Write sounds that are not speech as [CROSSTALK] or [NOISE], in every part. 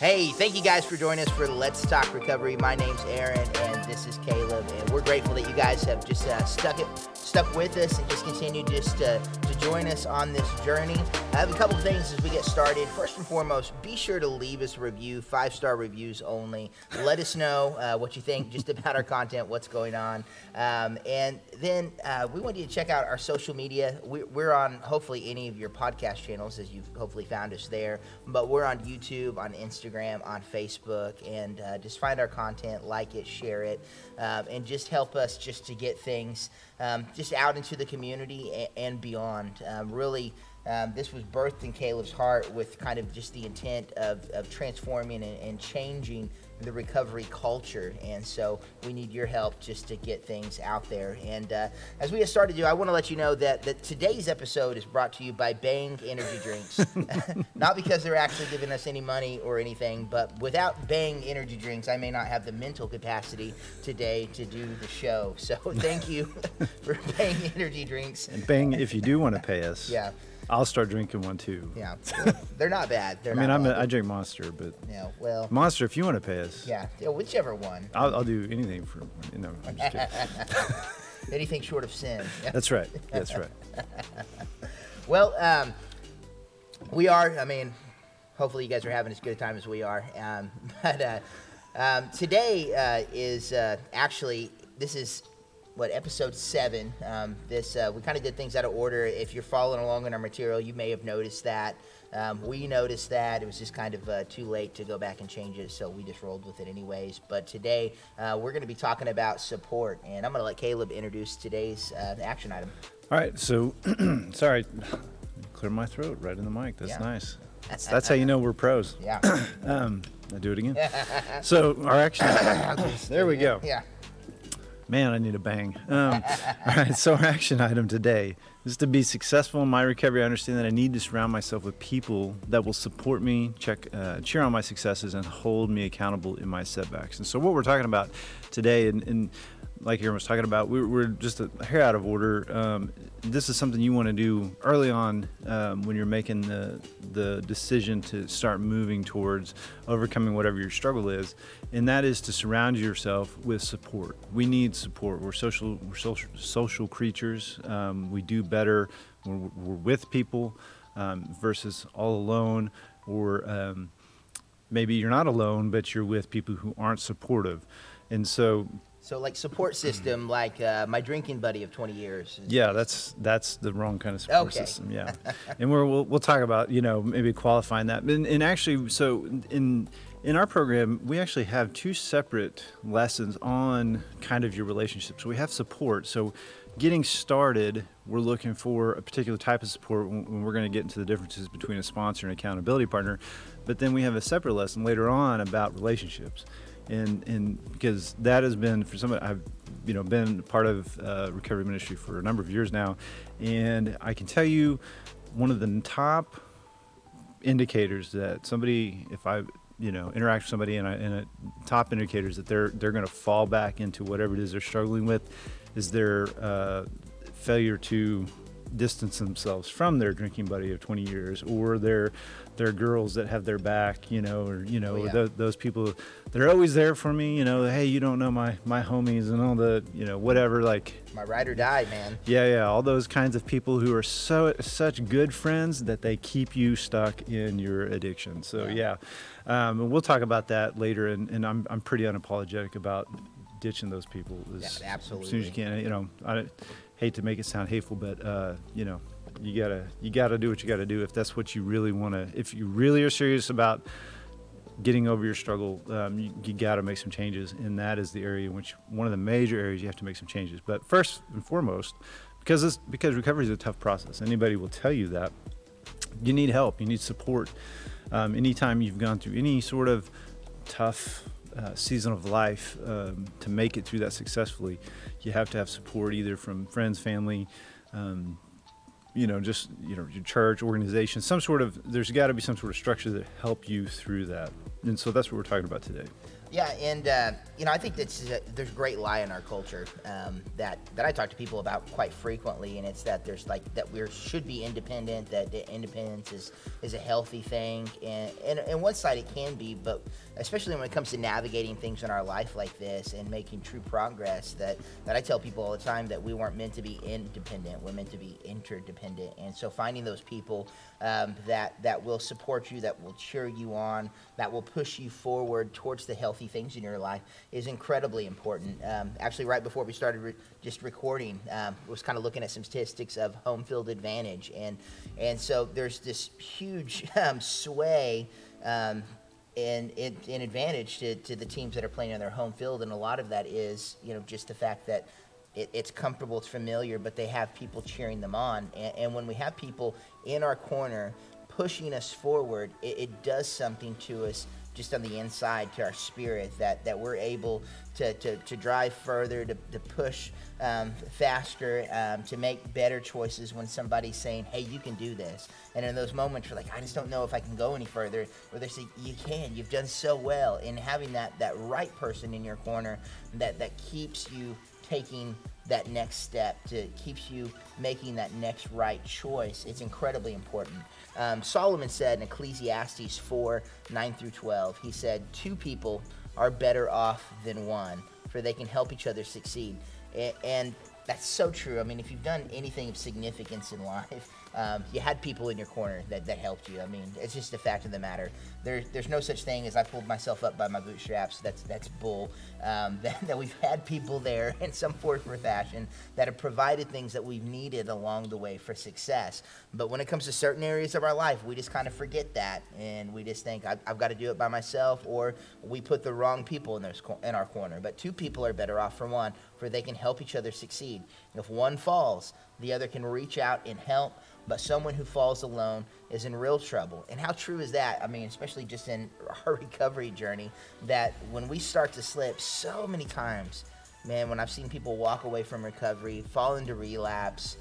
Hey, thank you guys for joining us for Let's Talk Recovery. My name's Aaron, and this is Caleb, and we're grateful that you guys have just uh, stuck it, stuck with us, and just continue just to, to join us on this journey. I have a couple things as we get started. First and foremost, be sure to leave us a review, five star reviews only. Let us know uh, what you think just about our content, what's going on, um, and then uh, we want you to check out our social media. We, we're on hopefully any of your podcast channels, as you've hopefully found us there, but we're on YouTube, on Instagram, on Facebook, and uh, just find our content, like it, share it, um, and just help us just to get things um, just out into the community and, and beyond. Um, really. Um, this was birthed in Caleb's heart with kind of just the intent of, of transforming and, and changing the recovery culture. And so we need your help just to get things out there. And uh, as we get started, to, do, I want to let you know that, that today's episode is brought to you by Bang Energy Drinks. [LAUGHS] not because they're actually giving us any money or anything, but without Bang Energy Drinks, I may not have the mental capacity today to do the show. So thank you [LAUGHS] [LAUGHS] for Bang Energy Drinks. And Bang, if you do want to pay us, Yeah. I'll start drinking one too. Yeah, [LAUGHS] they're not bad. They're I mean, not I'm a. I drink Monster, but yeah, well, Monster, if you want to pay us, yeah, yeah, whichever one. I'll, I'll do anything for you know. I'm just kidding. [LAUGHS] Anything short of sin. [LAUGHS] That's right. That's right. Well, um, we are. I mean, hopefully you guys are having as good a time as we are. Um, but uh, um, today uh, is uh, actually this is what episode seven. Um, this uh, we kind of did things out of order. If you're following along in our material, you may have noticed that. Um, we noticed that it was just kind of uh, too late to go back and change it, so we just rolled with it anyways. But today uh, we're going to be talking about support, and I'm going to let Caleb introduce today's uh, action item. All right. So, [CLEARS THROAT] sorry, clear my throat right in the mic. That's Yeah. nice. That's, [LAUGHS] that's how you know we're pros. Yeah. [COUGHS] Um, I do it again. [LAUGHS] So our action. [COUGHS] [COUGHS] there we go. Yeah. Man, I need a bang. Um, [LAUGHS] all right, so our action item today is to be successful in my recovery. I understand that I need to surround myself with people that will support me, check, uh, cheer on my successes, and hold me accountable in my setbacks. And so, what we're talking about today, and, and like Aaron was talking about, we're, we're just a hair out of order. Um, this is something you want to do early on um, when you're making the the decision to start moving towards overcoming whatever your struggle is, and that is to surround yourself with support. We need support. We're social we're social social creatures. Um, we do better when we're, with people um, versus all alone, or um, maybe you're not alone, but you're with people who aren't supportive. And so So like support system, [CLEARS THROAT] like uh, my drinking buddy of 20 years. Yeah, that's that's the wrong kind of support Okay. system. Yeah, [LAUGHS] and we're, we'll we'll talk about you know maybe qualifying that. And, and actually, so in in our program, we actually have two separate lessons on kind of your relationships. We have support. So getting started, we're looking for a particular type of support when, when we're going to get into the differences between a sponsor and accountability partner. But then we have a separate lesson later on about relationships and and because that has been for somebody I've you know been part of uh, recovery ministry for a number of years now, and I can tell you one of the top indicators that somebody if I you know interact with somebody and, I, and a top indicators that they're they're going to fall back into whatever it is they're struggling with is their uh, failure to distance themselves from their drinking buddy of 20 years or their their girls that have their back you know or you know Oh, yeah. tho- those people they're always there for me you know hey you don't know my my homies and all the you know whatever like My ride or die, man. yeah yeah all those kinds of people who are so such good friends that they keep you stuck in your addiction so Yeah. yeah, Um, and we'll talk about that later and, and I'm, I'm pretty unapologetic about ditching those people as, Yeah, as soon as you can you know I hate to make it sound hateful but uh, you know you gotta you gotta do what you gotta do if that's what you really want to if you really are serious about getting over your struggle, um, you, you got to make some changes, and that is the area in which one of the major areas you have to make some changes. But first and foremost, because this, because recovery is a tough process, anybody will tell you that you need help, you need support. Um, anytime you've gone through any sort of tough uh, season of life um, to make it through that successfully, you have to have support either from friends, family. Um, you know, just you know, your church, organization, some sort of. There's got to be some sort of structure that help you through that, and so that's what we're talking about today. Yeah, and uh, you know, I think that's a, there's a great lie in our culture um, that that I talk to people about quite frequently, and it's that there's like that we should be independent, that independence is is a healthy thing, and, and and one side it can be, but especially when it comes to navigating things in our life like this and making true progress, that that I tell people all the time that we weren't meant to be independent, we're meant to be interdependent, and so finding those people um, that that will support you, that will cheer you on, that will push you forward towards the healthy things in your life is incredibly important. Um, actually, right before we started re- just recording, um, was kind of looking at some statistics of home field advantage, and and so there's this huge [LAUGHS] um, sway. Um, in, in, in advantage to, to the teams that are playing on their home field, and a lot of that is, you know, just the fact that it, it's comfortable, it's familiar, but they have people cheering them on. And, and when we have people in our corner pushing us forward, it, it, does something to us just on the inside, to our spirit, that, that we're able to, to, to drive further, to, to push um, faster, um, to make better choices when somebody's saying, hey, you can do this. And in those moments, you're like, I just don't know if I can go any further. Or they say, you can, you've done so well. And having that, that right person in your corner that, that keeps you taking that next step, to keeps you making that next right choice. It's incredibly important. Um, Solomon said in Ecclesiastes 4 9 through 12, he said, Two people are better off than one, for they can help each other succeed. And that's so true. I mean, if you've done anything of significance in [LAUGHS] life, um, you had people in your corner that, that helped you. I mean, it's just a fact of the matter. There, there's no such thing as I pulled myself up by my bootstraps. That's that's bull. Um, [LAUGHS] that, that, we've had people there in some form or fashion that have provided things that we've needed along the way for success. But when it comes to certain areas of our life, we just kind of forget that, and we just think I've, I've got to do it by myself, or we put the wrong people in, those, in our corner. But two people are better off for one, for they can help each other succeed. If one falls, the other can reach out and help but someone who falls alone is in real trouble. And how true is that? I mean, especially just in [LAUGHS] our recovery journey, that when we start to slip so many times, man, when I've seen people walk away from recovery, fall into relapse,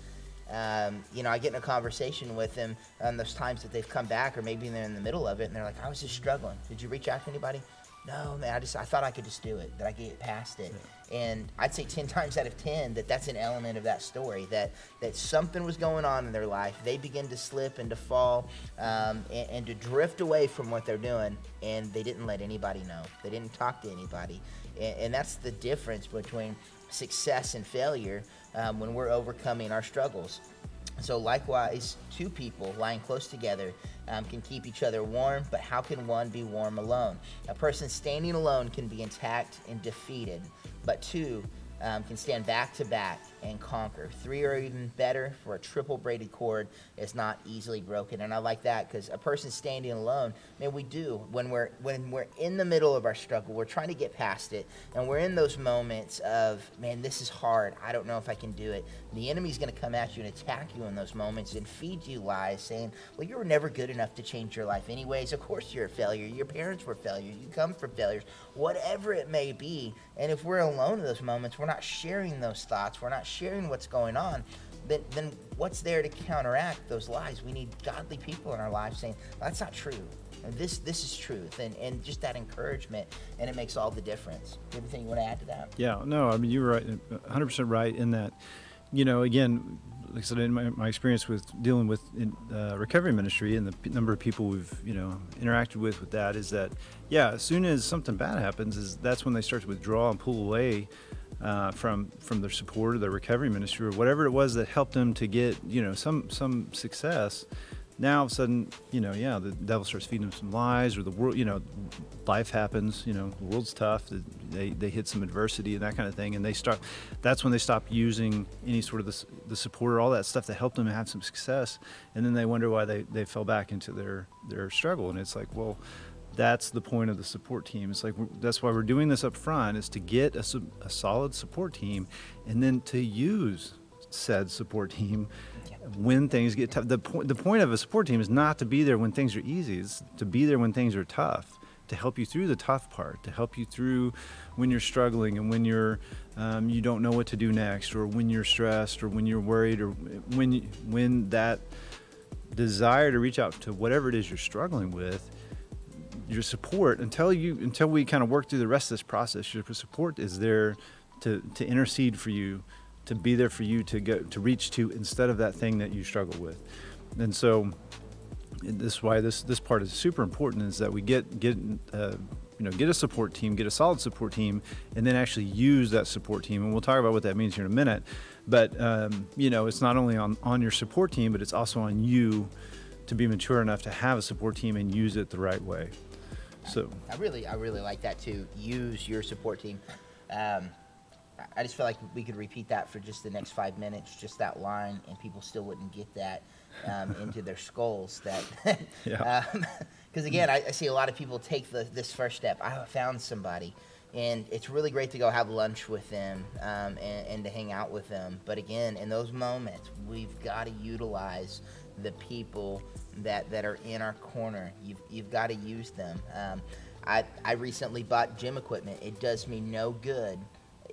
um, you know, I get in a conversation with them on those times that they've come back, or maybe they're in the middle of it, and they're like, I was just struggling. Did you reach out to anybody? No, man, I just I thought I could just do it, that I could get past it. Yeah. And I'd say 10 [LAUGHS] times out of 10 that that's an element of that story, that, that something was going on in their life. They begin to slip and to fall um, and, and to drift away from what they're doing, and they didn't let anybody know. They didn't talk to anybody. And, and that's the difference between success and failure um, when we're overcoming our struggles. So, likewise, two people lying close together um, can keep each other warm, but how can one be warm alone? A person standing alone can be intact and defeated, but two um, can stand back to back and conquer. Three or even better for a triple braided cord is not easily broken. And I like that because a person standing alone, man, we do when we're when we're in the middle of our struggle, we're trying to get past it, and we're in those moments of, man, this is hard. I don't know if I can do it. The enemy's going to come at you and attack you in those moments and feed you lies, saying, well, you were never good enough to change your life anyways. Of course you're a failure. Your parents were failures. You come from failures. Whatever it may be. And if we're alone in those moments, we're not sharing those thoughts. We're not sharing what's going on, then, then what's there to counteract those lies? We need godly people in our lives saying, that's not true. This this is truth, and, and just that encouragement, and it makes all the difference. Anything you want to add to that? Yeah, no, I mean you're right, 100 percent right in that. You know, again, like I said, in my, my experience with dealing with in, uh, recovery ministry and the p- number of people we've you know interacted with with that is that yeah, as soon as something bad happens, is that's when they start to withdraw and pull away uh, from from their support or their recovery ministry or whatever it was that helped them to get you know some some success. Now all of a sudden, you know, yeah, the devil starts feeding them some lies, or the world, you know, life happens. You know, the world's tough. They they hit some adversity and that kind of thing, and they start. That's when they stop using any sort of the, the support or all that stuff that helped them have some success, and then they wonder why they, they fell back into their their struggle. And it's like, well, that's the point of the support team. It's like that's why we're doing this up front is to get a, a solid support team, and then to use said support team when things get tough. The point the point of a support team is not to be there when things are easy. It's to be there when things are tough. To help you through the tough part, to help you through when you're struggling and when you're um, you don't know what to do next, or when you're stressed, or when you're worried, or when when that desire to reach out to whatever it is you're struggling with your support until you until we kind of work through the rest of this process. Your support is there to to intercede for you, to be there for you to go to reach to instead of that thing that you struggle with, and so this is why this this part is super important is that we get get uh, you know get a support team get a solid support team and then actually use that support team and we'll talk about what that means here in a minute but um, you know it's not only on on your support team but it's also on you to be mature enough to have a support team and use it the right way so I really I really like that too use your support team um, I just feel like we could repeat that for just the next five minutes, just that line, and people still wouldn't get that um, [LAUGHS] into their skulls. That, [LAUGHS] because [LAUGHS] um, again, I, I see a lot of people take the, this first step. I found somebody, and it's really great to go have lunch with them um, and, and to hang out with them. But again, in those moments, we've got to utilize the people that, that are in our corner. You've, you've got to use them. Um, I, I recently bought gym equipment. It does me no good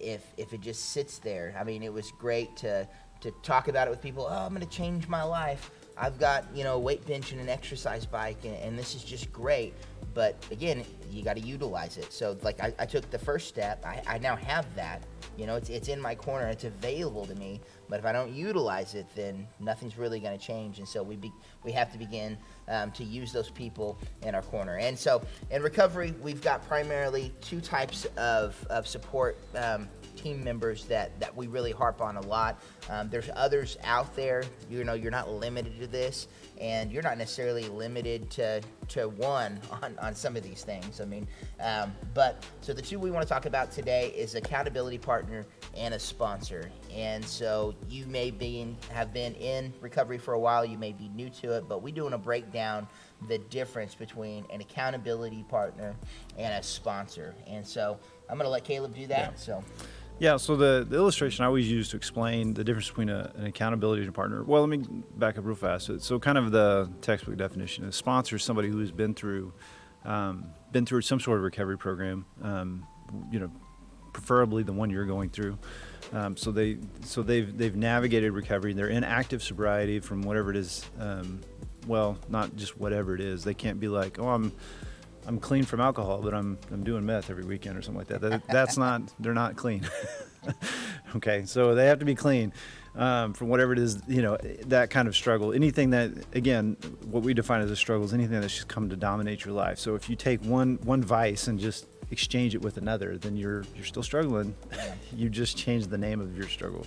if if it just sits there. I mean, it was great to to talk about it with people. Oh, I'm going to change my life. I've got you know a weight bench and an exercise bike, and, and this is just great. But again, you got to utilize it. So like I, I took the first step. I, I now have that. You know, it's it's in my corner. It's available to me. But if I don't utilize it, then nothing's really going to change. And so we be, we have to begin um, to use those people in our corner. And so in recovery, we've got primarily two types of, of support um, team members that, that we really harp on a lot. Um, there's others out there. You know, you're not limited to this, and you're not necessarily limited to to one [LAUGHS] on, on some of these things. I mean, um, but so the two we want to talk about today is accountability partner and a sponsor. And so you may be in, have been in recovery for a while. You may be new to it, but we do want to break down the difference between an accountability partner and a sponsor. And so I'm going to let Caleb do that. Yeah. So. Yeah, so the, the illustration I always use to explain the difference between a, an accountability partner. Well, let me back up real fast. So, so kind of the textbook definition: a sponsor is somebody who has been through, um, been through some sort of recovery program. Um, you know, preferably the one you're going through. Um, so they so they've they've navigated recovery. They're in active sobriety from whatever it is. Um, well, not just whatever it is. They can't be like, oh, I'm I'm clean from alcohol, but I'm I'm doing meth every weekend or something like that. that that's not they're not clean. [LAUGHS] okay, so they have to be clean um, from whatever it is, you know, that kind of struggle. Anything that, again, what we define as a struggle is anything that's just come to dominate your life. So if you take one one vice and just exchange it with another, then you're you're still struggling. [LAUGHS] you just change the name of your struggle.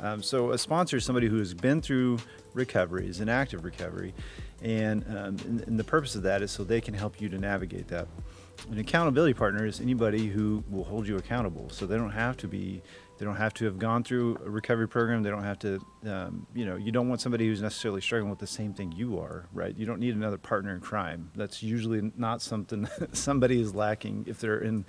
Um, so a sponsor is somebody who has been through recovery, is in active recovery, and, um, and, and the purpose of that is so they can help you to navigate that. An accountability partner is anybody who will hold you accountable. So they don't have to be, they don't have to have gone through a recovery program. They don't have to, um, you know, you don't want somebody who's necessarily struggling with the same thing you are, right? You don't need another partner in crime. That's usually not something [LAUGHS] somebody is lacking if they're in,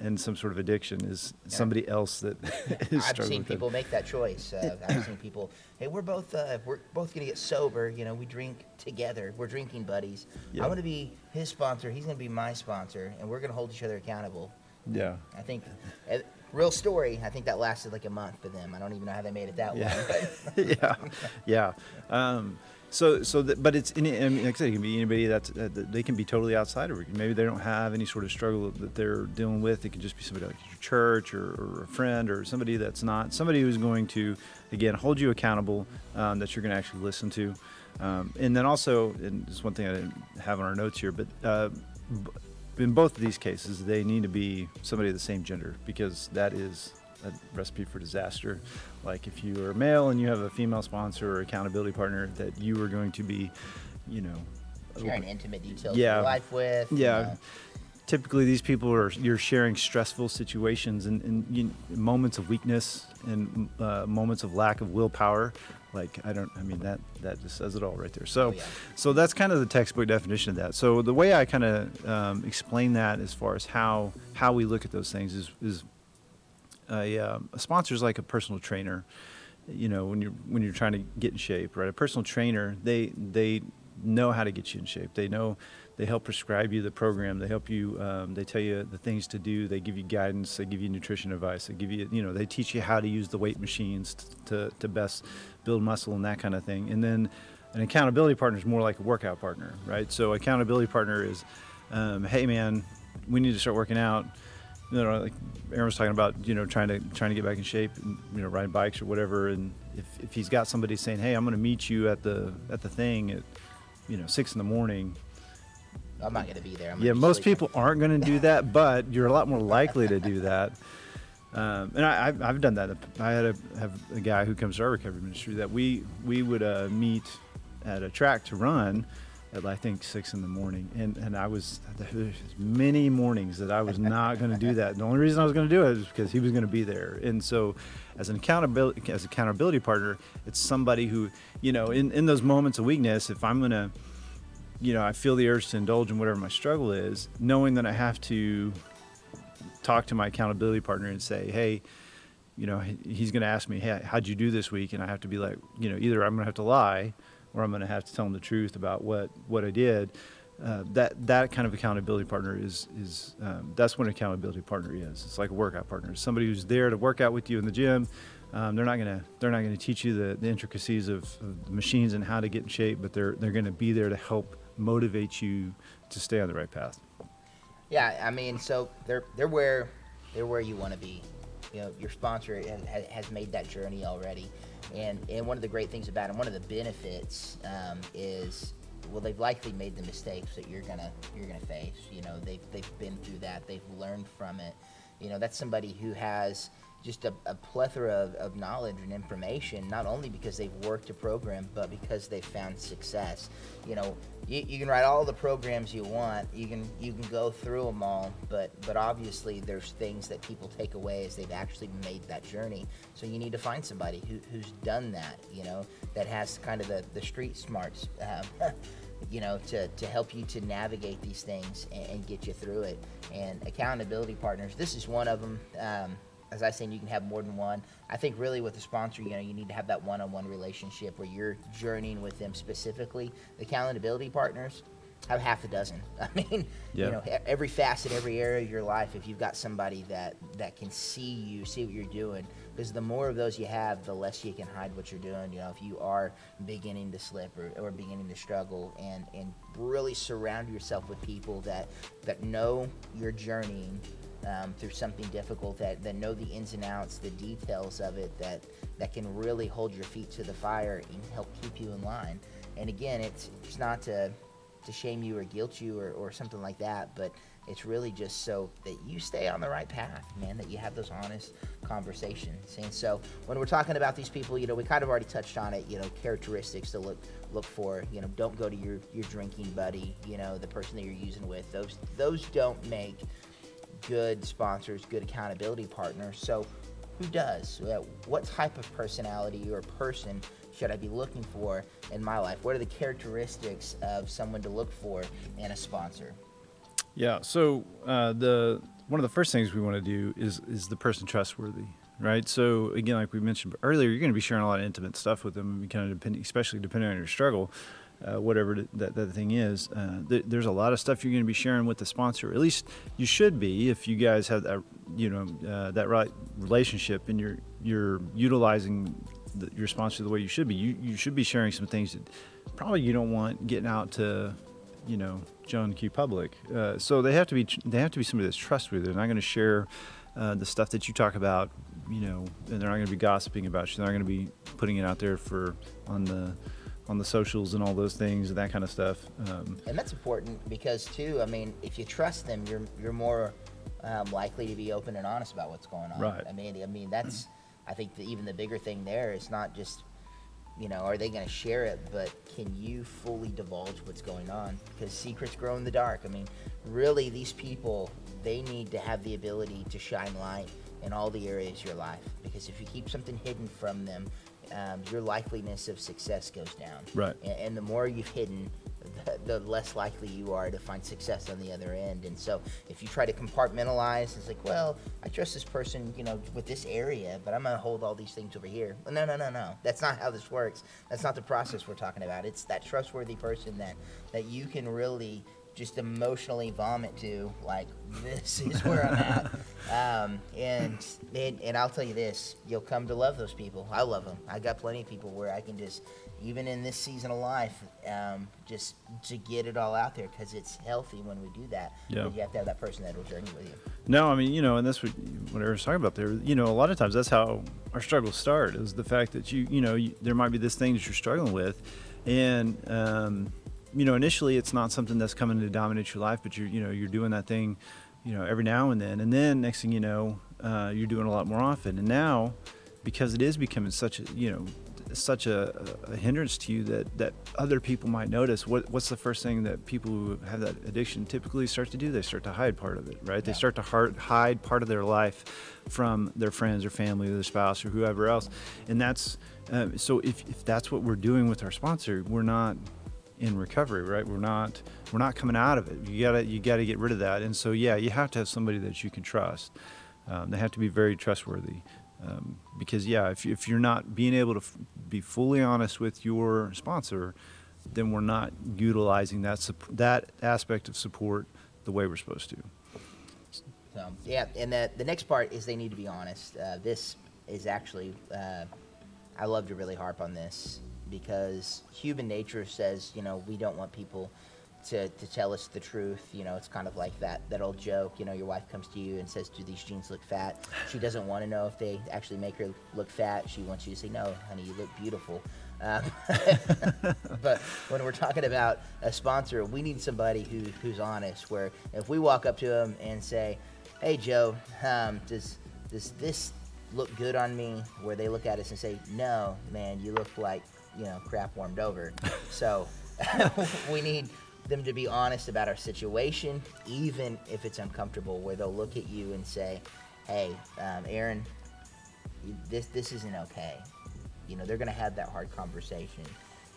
in some sort of addiction. Is Yeah. somebody else that [LAUGHS] is I've struggling seen with it. people make that choice. Uh, I've seen people, hey, we're both uh, we're both gonna get sober. You know, we drink together. We're drinking buddies. Yeah. I'm gonna be his sponsor. He's gonna be my sponsor, and we're gonna hold each other accountable. Yeah. I think, uh, real story. I think that lasted like a month for them. I don't even know how they made it that Yeah. long. [LAUGHS] Yeah, yeah. Um, so, so, that, but it's any, I mean, like I said, it can be anybody that's uh, that they can be totally outside of it. Maybe they don't have any sort of struggle that they're dealing with. It could just be somebody like your church or, or a friend or somebody that's not somebody who's going to, again, hold you accountable um, that you're going to actually listen to. Um, and then also, and is one thing I didn't have on our notes here, but uh, in both of these cases, they need to be somebody of the same gender because that is a recipe for disaster. Like if you are male and you have a female sponsor or accountability partner that you are going to be, you know, sharing intimate details Yeah. of your life with. you yeah. know. Typically, these people are you're sharing stressful situations and, and you, moments of weakness and uh, moments of lack of willpower. Like I don't, I mean that that just says it all right there. So, Oh, yeah. so that's kind of the textbook definition of that. So the way I kind of um, explain that as far as how how we look at those things is is a, um, a sponsor is like a personal trainer. You know, when you're when you're trying to get in shape, right? A personal trainer, they they know how to get you in shape. They know they help prescribe you the program. They help you. Um, they tell you the things to do. They give you guidance. They give you nutrition advice. They give you, you know, they teach you how to use the weight machines to to best build muscle and that kind of thing. And then an accountability partner is more like a workout partner, right? So accountability partner is um, hey man, we need to start working out. You know, like Aaron was talking about, you know, trying to trying to get back in shape, and, you know, riding bikes or whatever. And if, if he's got somebody saying, hey, I'm going to meet you at the at the thing at, you know, six in the morning. I'm not going to be there. I'm Yeah, most sleeping. people aren't going to do that, but you're a lot more likely to do that. [LAUGHS] Um, and I, I've, I've done that. I had a, have a guy who comes to our recovery ministry that we we would uh, meet at a track to run at I think six in the morning, and and I was there's many mornings that I was not going to do that. The only reason I was going to do it is because he was going to be there, and so as an accountability as accountability partner, it's somebody who you know in in those moments of weakness, if I'm going to you know, I feel the urge to indulge in whatever my struggle is, knowing that I have to talk to my accountability partner and say, hey, you know, he's going to ask me, hey, how'd you do this week? And I have to be like, you know, either I'm going to have to lie or I'm going to have to tell him the truth about what, what I did. Uh, that that kind of accountability partner is is um, that's what an accountability partner is. It's like a workout partner. It's somebody who's there to work out with you in the gym. Um, they're not gonna they're not gonna teach you the, the intricacies of, of machines and how to get in shape, but they're they're gonna be there to help motivate you to stay on the right path. Yeah, I mean, so they're they're where they're where you want to be. You know, your sponsor has, has made that journey already, and and one of the great things about it, one of the benefits um, is, well, they've likely made the mistakes that you're gonna you're gonna face. You know, they've they've been through that, they've learned from it. You know, that's somebody who has just a, a plethora of, of knowledge and information, not only because they've worked a program, but because they've found success. You know, you, you can write all the programs you want, you can you can go through them all, but but obviously there's things that people take away as they've actually made that journey. So you need to find somebody who, who's done that, you know, that has kind of the, the street smarts. Um, [LAUGHS] you know, to, to help you to navigate these things and, and get you through it. And accountability partners, this is one of them. Um, as I said, you can have more than one. I think really with a sponsor, you know, you need to have that one-on-one relationship where you're journeying with them specifically. The accountability partners have half a dozen. [LAUGHS] I mean, Yeah. you know, every facet, every area of your life. If you've got somebody that that can see you, see what you're doing, because the more of those you have, the less you can hide what you're doing. You know, if you are beginning to slip or, or beginning to struggle, and and really surround yourself with people that that know you're journeying um, through something difficult, that that know the ins and outs, the details of it, that that can really hold your feet to the fire and help keep you in line. And again, it's it's not to to shame you or guilt you or, or something like that, but it's really just so that you stay on the right path, man, that you have those honest conversations. And so when we're talking about these people, you know, we kind of already touched on it, you know, characteristics to look look for, you know, don't go to your, your drinking buddy, you know, the person that you're using with. Those those don't make good sponsors, good accountability partners. So who does? Uh, What type of personality or person should I be looking for in my life? What are the characteristics of someone to look for in a sponsor? Yeah. So uh, the one of the first things we want to do is is the person trustworthy, right? So again, like we mentioned earlier, you're going to be sharing a lot of intimate stuff with them, kind of depending, especially depending on your struggle, uh, whatever that that thing is. Uh, th- there's a lot of stuff you're going to be sharing with the sponsor. At least you should be if you guys have that, you know, uh, that right relationship and you're you're utilizing the, your sponsor the way you should be. You you should be sharing some things that probably you don't want getting out to you know John Q public. Uh, so they have to be they have to be somebody that's trustworthy. They're not going to share uh, the stuff that you talk about, you know, and they're not going to be gossiping about you. They're not going to be putting it out there for on the on the socials and all those things and that kind of stuff. Um, And that's important because too. I mean, if you trust them, you're you're more um, likely to be open and honest about what's going on. Right. I mean, I mean that's. I think that even the bigger thing there is not just, you know, are they going to share it, but can you fully divulge what's going on? Because secrets grow in the dark. I mean, really, these people they need to have the ability to shine light in all the areas of your life. Because if you keep something hidden from them, um, your likeliness of success goes down. Right. And, and the more you've hidden, the, the less likely you are to find success on the other end. And so, if you try to compartmentalize, it's like, well, I trust this person, you know, with this area, but I'm going to hold all these things over here. Well, no, no, no, no. That's not how this works. That's not the process we're talking about. It's that trustworthy person that that you can really just emotionally vomit to like this is where I'm at. [LAUGHS] Um, and, and and I'll tell you this, you'll come to love those people. I love them. I got plenty of people where I can just even in this season of life, um, just to get it all out there because it's healthy when we do that. Yeah. But you have to have that person that will journey with you. No, I mean, you know, and that's what what I was talking about there. You know, a lot of times that's how our struggles start is the fact that you, you know, you, there might be this thing that you're struggling with, and um, you know, initially it's not something that's coming to dominate your life, but you're, you know, you're doing that thing, you know, every now and then, and then next thing you know, uh, you're doing a lot more often, and now, because it is becoming such a, you know, such a, a hindrance to you that, that other people might notice. What, what's the first thing that people who have that addiction typically start to do? They start to hide part of it, right? Yeah. They start to hard, hide part of their life from their friends or family or their spouse or whoever else. And that's um, so if, if that's what we're doing with our sponsor, we're not in recovery, right? We're not we're not coming out of it. You gotta you gotta get rid of that. And so yeah, you have to have somebody that you can trust. Um, they have to be very trustworthy. Um, because yeah, if, if you're not being able to f- be fully honest with your sponsor, then we're not utilizing that sup- that aspect of support the way we're supposed to. So yeah, and the the next part is they need to be honest. Uh, this is actually uh, I love to really harp on this because human nature says you know we don't want people to, to tell us the truth. You know, it's kind of like that that old joke. You know, your wife comes to you and says, "Do these jeans look fat?" She doesn't want to know if they actually make her look fat. She wants you to say, "No, honey, you look beautiful." Um, [LAUGHS] but when we're talking about a sponsor, we need somebody who who's honest. Where if we walk up to them and say, "Hey, Joe, um, does does this look good on me?" Where they look at us and say, "No, man, you look like you know crap warmed over." [LAUGHS] So [LAUGHS] we need them to be honest about our situation, even if it's uncomfortable, where they'll look at you and say, "Hey, um, Aaron, this this isn't okay." You know, they're gonna have that hard conversation.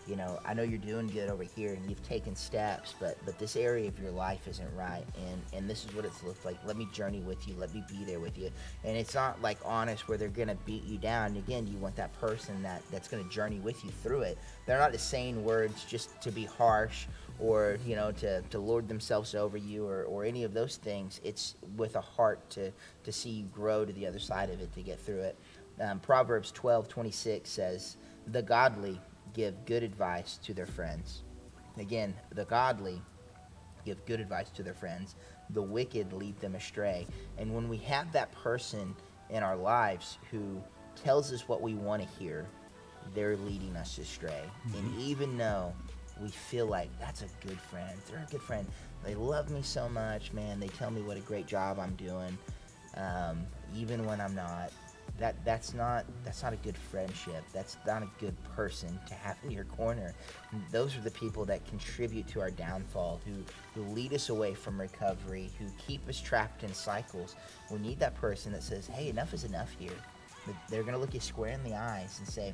You know, I know you're doing good over here and you've taken steps, but but this area of your life isn't right, and and this is what it's looked like. Let me journey with you. Let me be there with you. And it's not like honest where they're gonna beat you down. And again, you want that person that that's gonna journey with you through it. They're not just saying words just to be harsh or you know to, to lord themselves over you or, or any of those things it's with a heart to, to see you grow to the other side of it to get through it um, proverbs 12 26 says the godly give good advice to their friends again the godly give good advice to their friends the wicked lead them astray and when we have that person in our lives who tells us what we want to hear they're leading us astray mm-hmm. and even though we feel like that's a good friend. They're a good friend. They love me so much, man. They tell me what a great job I'm doing, um, even when I'm not. That that's not that's not a good friendship. That's not a good person to have in your corner. And those are the people that contribute to our downfall, who who lead us away from recovery, who keep us trapped in cycles. We need that person that says, "Hey, enough is enough here." They're gonna look you square in the eyes and say,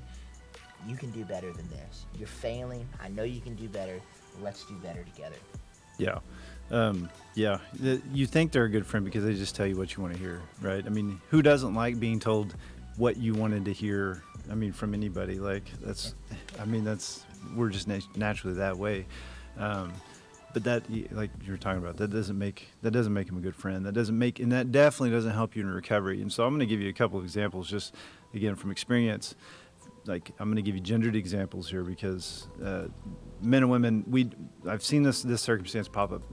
you can do better than this. You're failing. I know you can do better. Let's do better together. Yeah. Um, yeah. You think they're a good friend because they just tell you what you want to hear, right? I mean, who doesn't like being told what you wanted to hear? I mean, from anybody. Like, that's, I mean, that's, we're just naturally that way. Um, but that like you were talking about that doesn't make that doesn't make him a good friend that doesn't make and that definitely doesn't help you in recovery and so i'm going to give you a couple of examples just again from experience like I'm going to give you gendered examples here because uh, men and women we I've seen this this circumstance pop up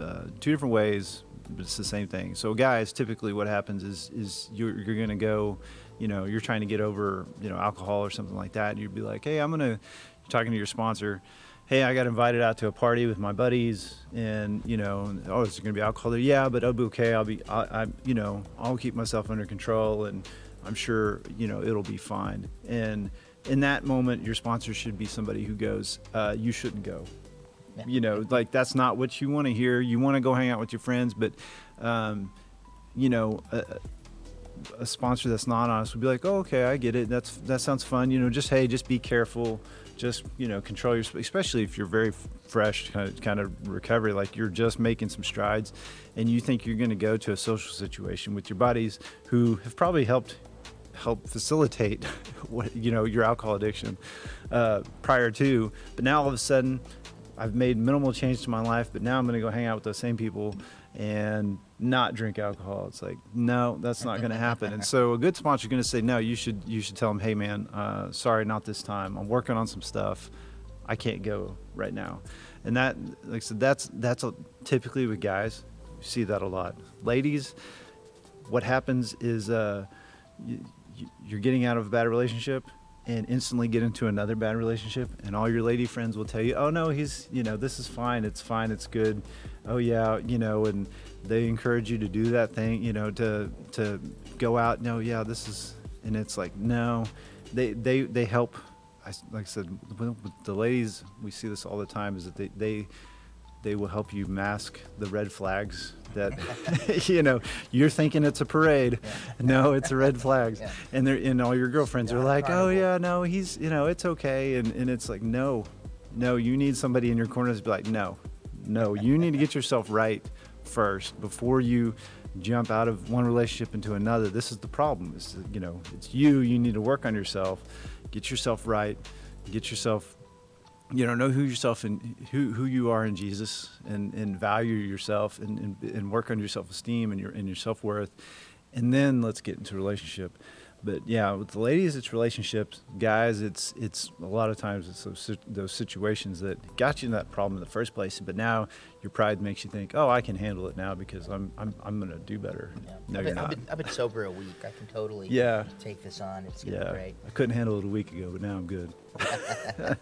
uh, two different ways but it's the same thing. So guys typically what happens is is you're, you're going to go you know you're trying to get over you know alcohol or something like that and you'd be like hey I'm going to talking to your sponsor hey I got invited out to a party with my buddies and you know oh is there going to be alcohol? There yeah but I'll be okay. I'll be I, I you know I'll keep myself under control and I'm sure you know it'll be fine. And in that moment, your sponsor should be somebody who goes, uh, "You shouldn't go." Yeah. You know, like that's not what you want to hear. You want to go hang out with your friends, but um, you know, a, a, sponsor that's not honest would be like, "Oh, okay, I get it. That's that sounds fun." You know, just hey, just be careful. Just you know, control your, especially if you're very fresh kind of, kind of recovery, like you're just making some strides, and you think you're going to go to a social situation with your buddies who have probably helped help facilitate [LAUGHS] what you know your alcohol addiction uh, prior to but now all of a sudden I've made minimal change to my life, but now I'm going to go hang out with those same people and not drink alcohol. It's like, no, that's not going to happen. And so a good sponsor is going to say, no, you should you should tell them, hey man, uh, sorry, not this time. I'm working on some stuff. I can't go right now. And that, like I said, that's that's a, typically with guys. You see that a lot. Ladies, what happens is uh, you're getting out of a bad relationship and instantly get into another bad relationship and all your lady friends will tell you oh no he's you know this is fine it's fine it's good. Oh yeah you know and they encourage you to do that thing you know to to go out no yeah this is and it's like no. They they they help. I, like i said with the ladies we see this all the time is that they they they will help you mask the red flags that [LAUGHS] you know you're thinking it's a parade. Yeah. no it's a red flags. Yeah. and they're and all your girlfriends yeah, are like oh yeah no he's you know it's okay. And, and it's like no no you need somebody in your corner to be like no no you need to get yourself right first before you jump out of one relationship into another. This is the problem. Is you know it's you. You need to work on yourself. Get yourself right. Get yourself you know know who yourself and who, who you are in jesus and, and value yourself and, and, and work on your self-esteem and your and your self-worth. And then let's get into relationship but yeah, with the ladies, it's relationships. Guys, it's it's a lot of times it's those, those situations that got you in that problem in the first place. But now your pride makes you think, oh, I can handle it now because I'm I'm, I'm gonna do better. Yeah. No, I've been, you're not. I've been, I've been, sober a week. I can totally yeah take this on. It's gonna yeah. be great. I couldn't handle it a week ago, but now I'm good. [LAUGHS]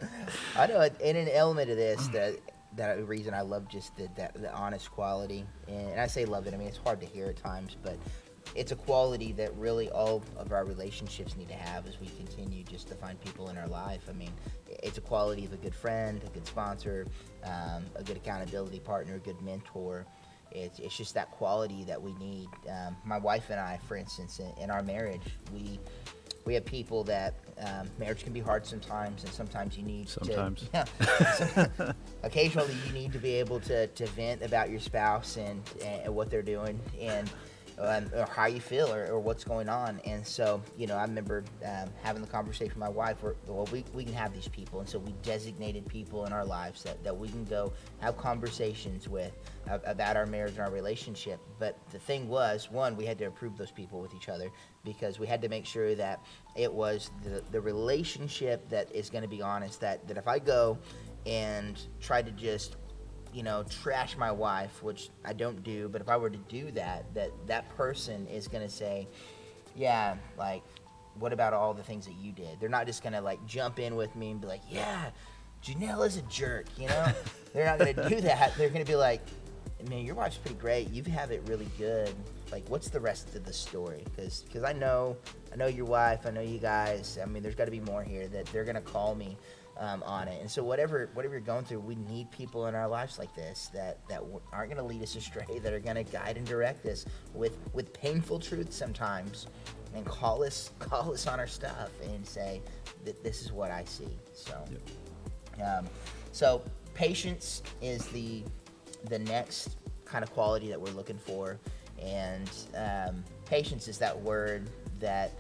I know, in an element of this that that reason I love just the, that the honest quality, and I say love it. I mean, it's hard to hear at times, but it's a quality that really all of our relationships need to have as we continue just to find people in our life. I mean, it's a quality of a good friend, a good sponsor, um, a good accountability partner, a good mentor. It's, it's just that quality that we need. Um, my wife and I, for instance, in, in, our marriage, we we have people that um, marriage can be hard sometimes, and sometimes you need sometimes. to. [LAUGHS] Yeah, [LAUGHS] occasionally you need to be able to, to vent about your spouse and, and what they're doing and um, or how you feel or, or, what's going on. And so, you know, I remember um, having the conversation with my wife where, well, we, we can have these people. And so we designated people in our lives that, that we can go have conversations with about our marriage and our relationship. But the thing was, one, we had to approve those people with each other because we had to make sure that it was the, the relationship that is going to be honest, that, that if I go and try to just you know, trash my wife, which I don't do, but if I were to do that, that that person is going to say, yeah, like, what about all the things that you did? They're not just going to like jump in with me and be like, yeah, Janelle is a jerk, you know? [LAUGHS] They're not going to do that. They're going to be like, man, your wife's pretty great. You have had it really good. Like, what's the rest of the story? Because because I know I know your wife. I know you guys. I mean, there's got to be more here that they're gonna call me um, on it. And so whatever whatever you're going through, we need people in our lives like this that that aren't going to lead us astray, [LAUGHS] that are going to guide and direct us with with painful truth sometimes, and call us [LAUGHS] call us on our stuff and say that this is what I see. So, yep. um, so patience is the the next kind of quality that we're looking for, and um, patience is that word that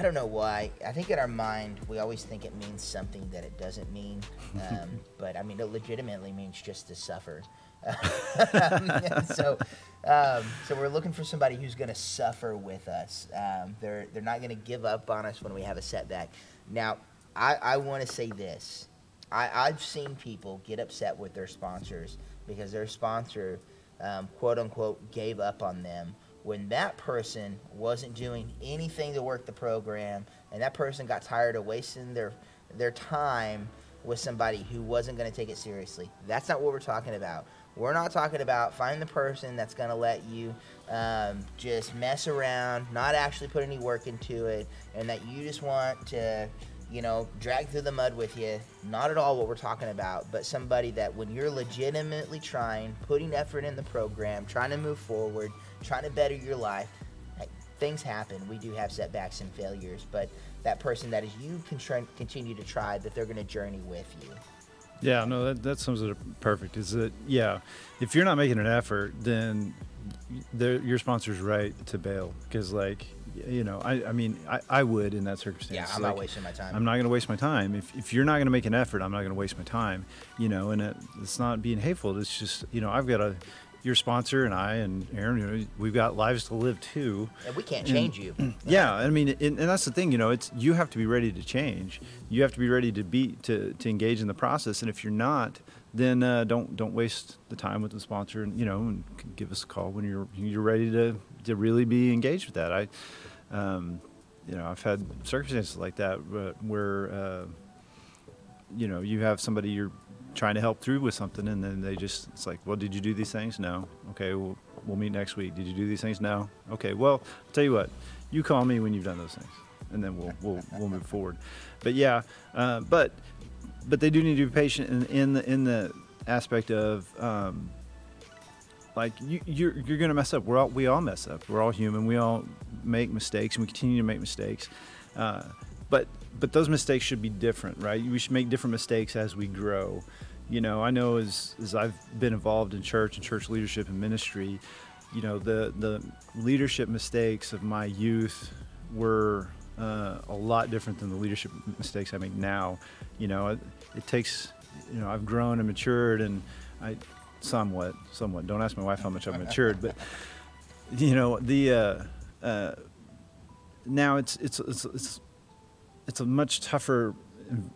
I don't know why. I think in our mind we always think it means something that it doesn't mean. Um, [LAUGHS] but I mean, it legitimately means just to suffer. [LAUGHS] [LAUGHS] so, um, so we're looking for somebody who's going to suffer with us. Um, they're they're not going to give up on us when we have a setback. Now, I, I want to say this. I, I've seen people get upset with their sponsors because their sponsor, um, quote unquote, gave up on them when that person wasn't doing anything to work the program and that person got tired of wasting their their time with somebody who wasn't going to take it seriously. That's not what we're talking about. We're not talking about find the person that's going to let you um, just mess around, not actually put any work into it, and that you just want to you know, drag through the mud with you. Not at all what we're talking about, but somebody that when you're legitimately trying, putting effort in the program, trying to move forward, trying to better your life, things happen. We do have setbacks and failures, but that person that is you can try, continue to try, that they're going to journey with you. Yeah, no, that, that sums it up perfect. Is that, yeah, if you're not making an effort, then your sponsor's right to bail because, like, you know, I, I mean, I, I would in that circumstance. Yeah, I'm Like, not wasting my time. I'm not going to waste my time. If, if you're not going to make an effort, I'm not going to waste my time. You know, and it, it's not being hateful. It's just, you know, I've got a, your sponsor and I and Aaron, you know, we've got lives to live too. and we can't change you. [CLEARS THROAT] Yeah, I mean, and, and that's the thing, you know, it's you have to be ready to change. You have to be ready to be to, to engage in the process, and if you're not, then uh, don't don't waste the time with the sponsor, and you know, and give us a call when you're you're ready to to really be engaged with that. I, um, you know, I've had circumstances like that uh, where, uh, you know, you have somebody you're trying to help through with something, and then they just it's like, well, did you do these things? No. Okay, well, we'll meet next week. Did you do these things? No. Okay, well, I'll tell you what, you call me when you've done those things, and then we'll we'll we'll move forward. But yeah, uh, but but they do need to be patient in, in the in the aspect of. Um, like you, you're, you're gonna mess up. We're all we all mess up. We're all human. We all make mistakes, and we continue to make mistakes. Uh, but but those mistakes should be different, right? We should make different mistakes as we grow. You know, I know as as I've been involved in church and church leadership and ministry, you know, the the leadership mistakes of my youth were uh, a lot different than the leadership mistakes I make now. You know, it, it takes, you know, I've grown and matured, and I somewhat, somewhat. Don't ask my wife how much I've matured, but you know, the uh, uh, now it's it's it's it's it's a much tougher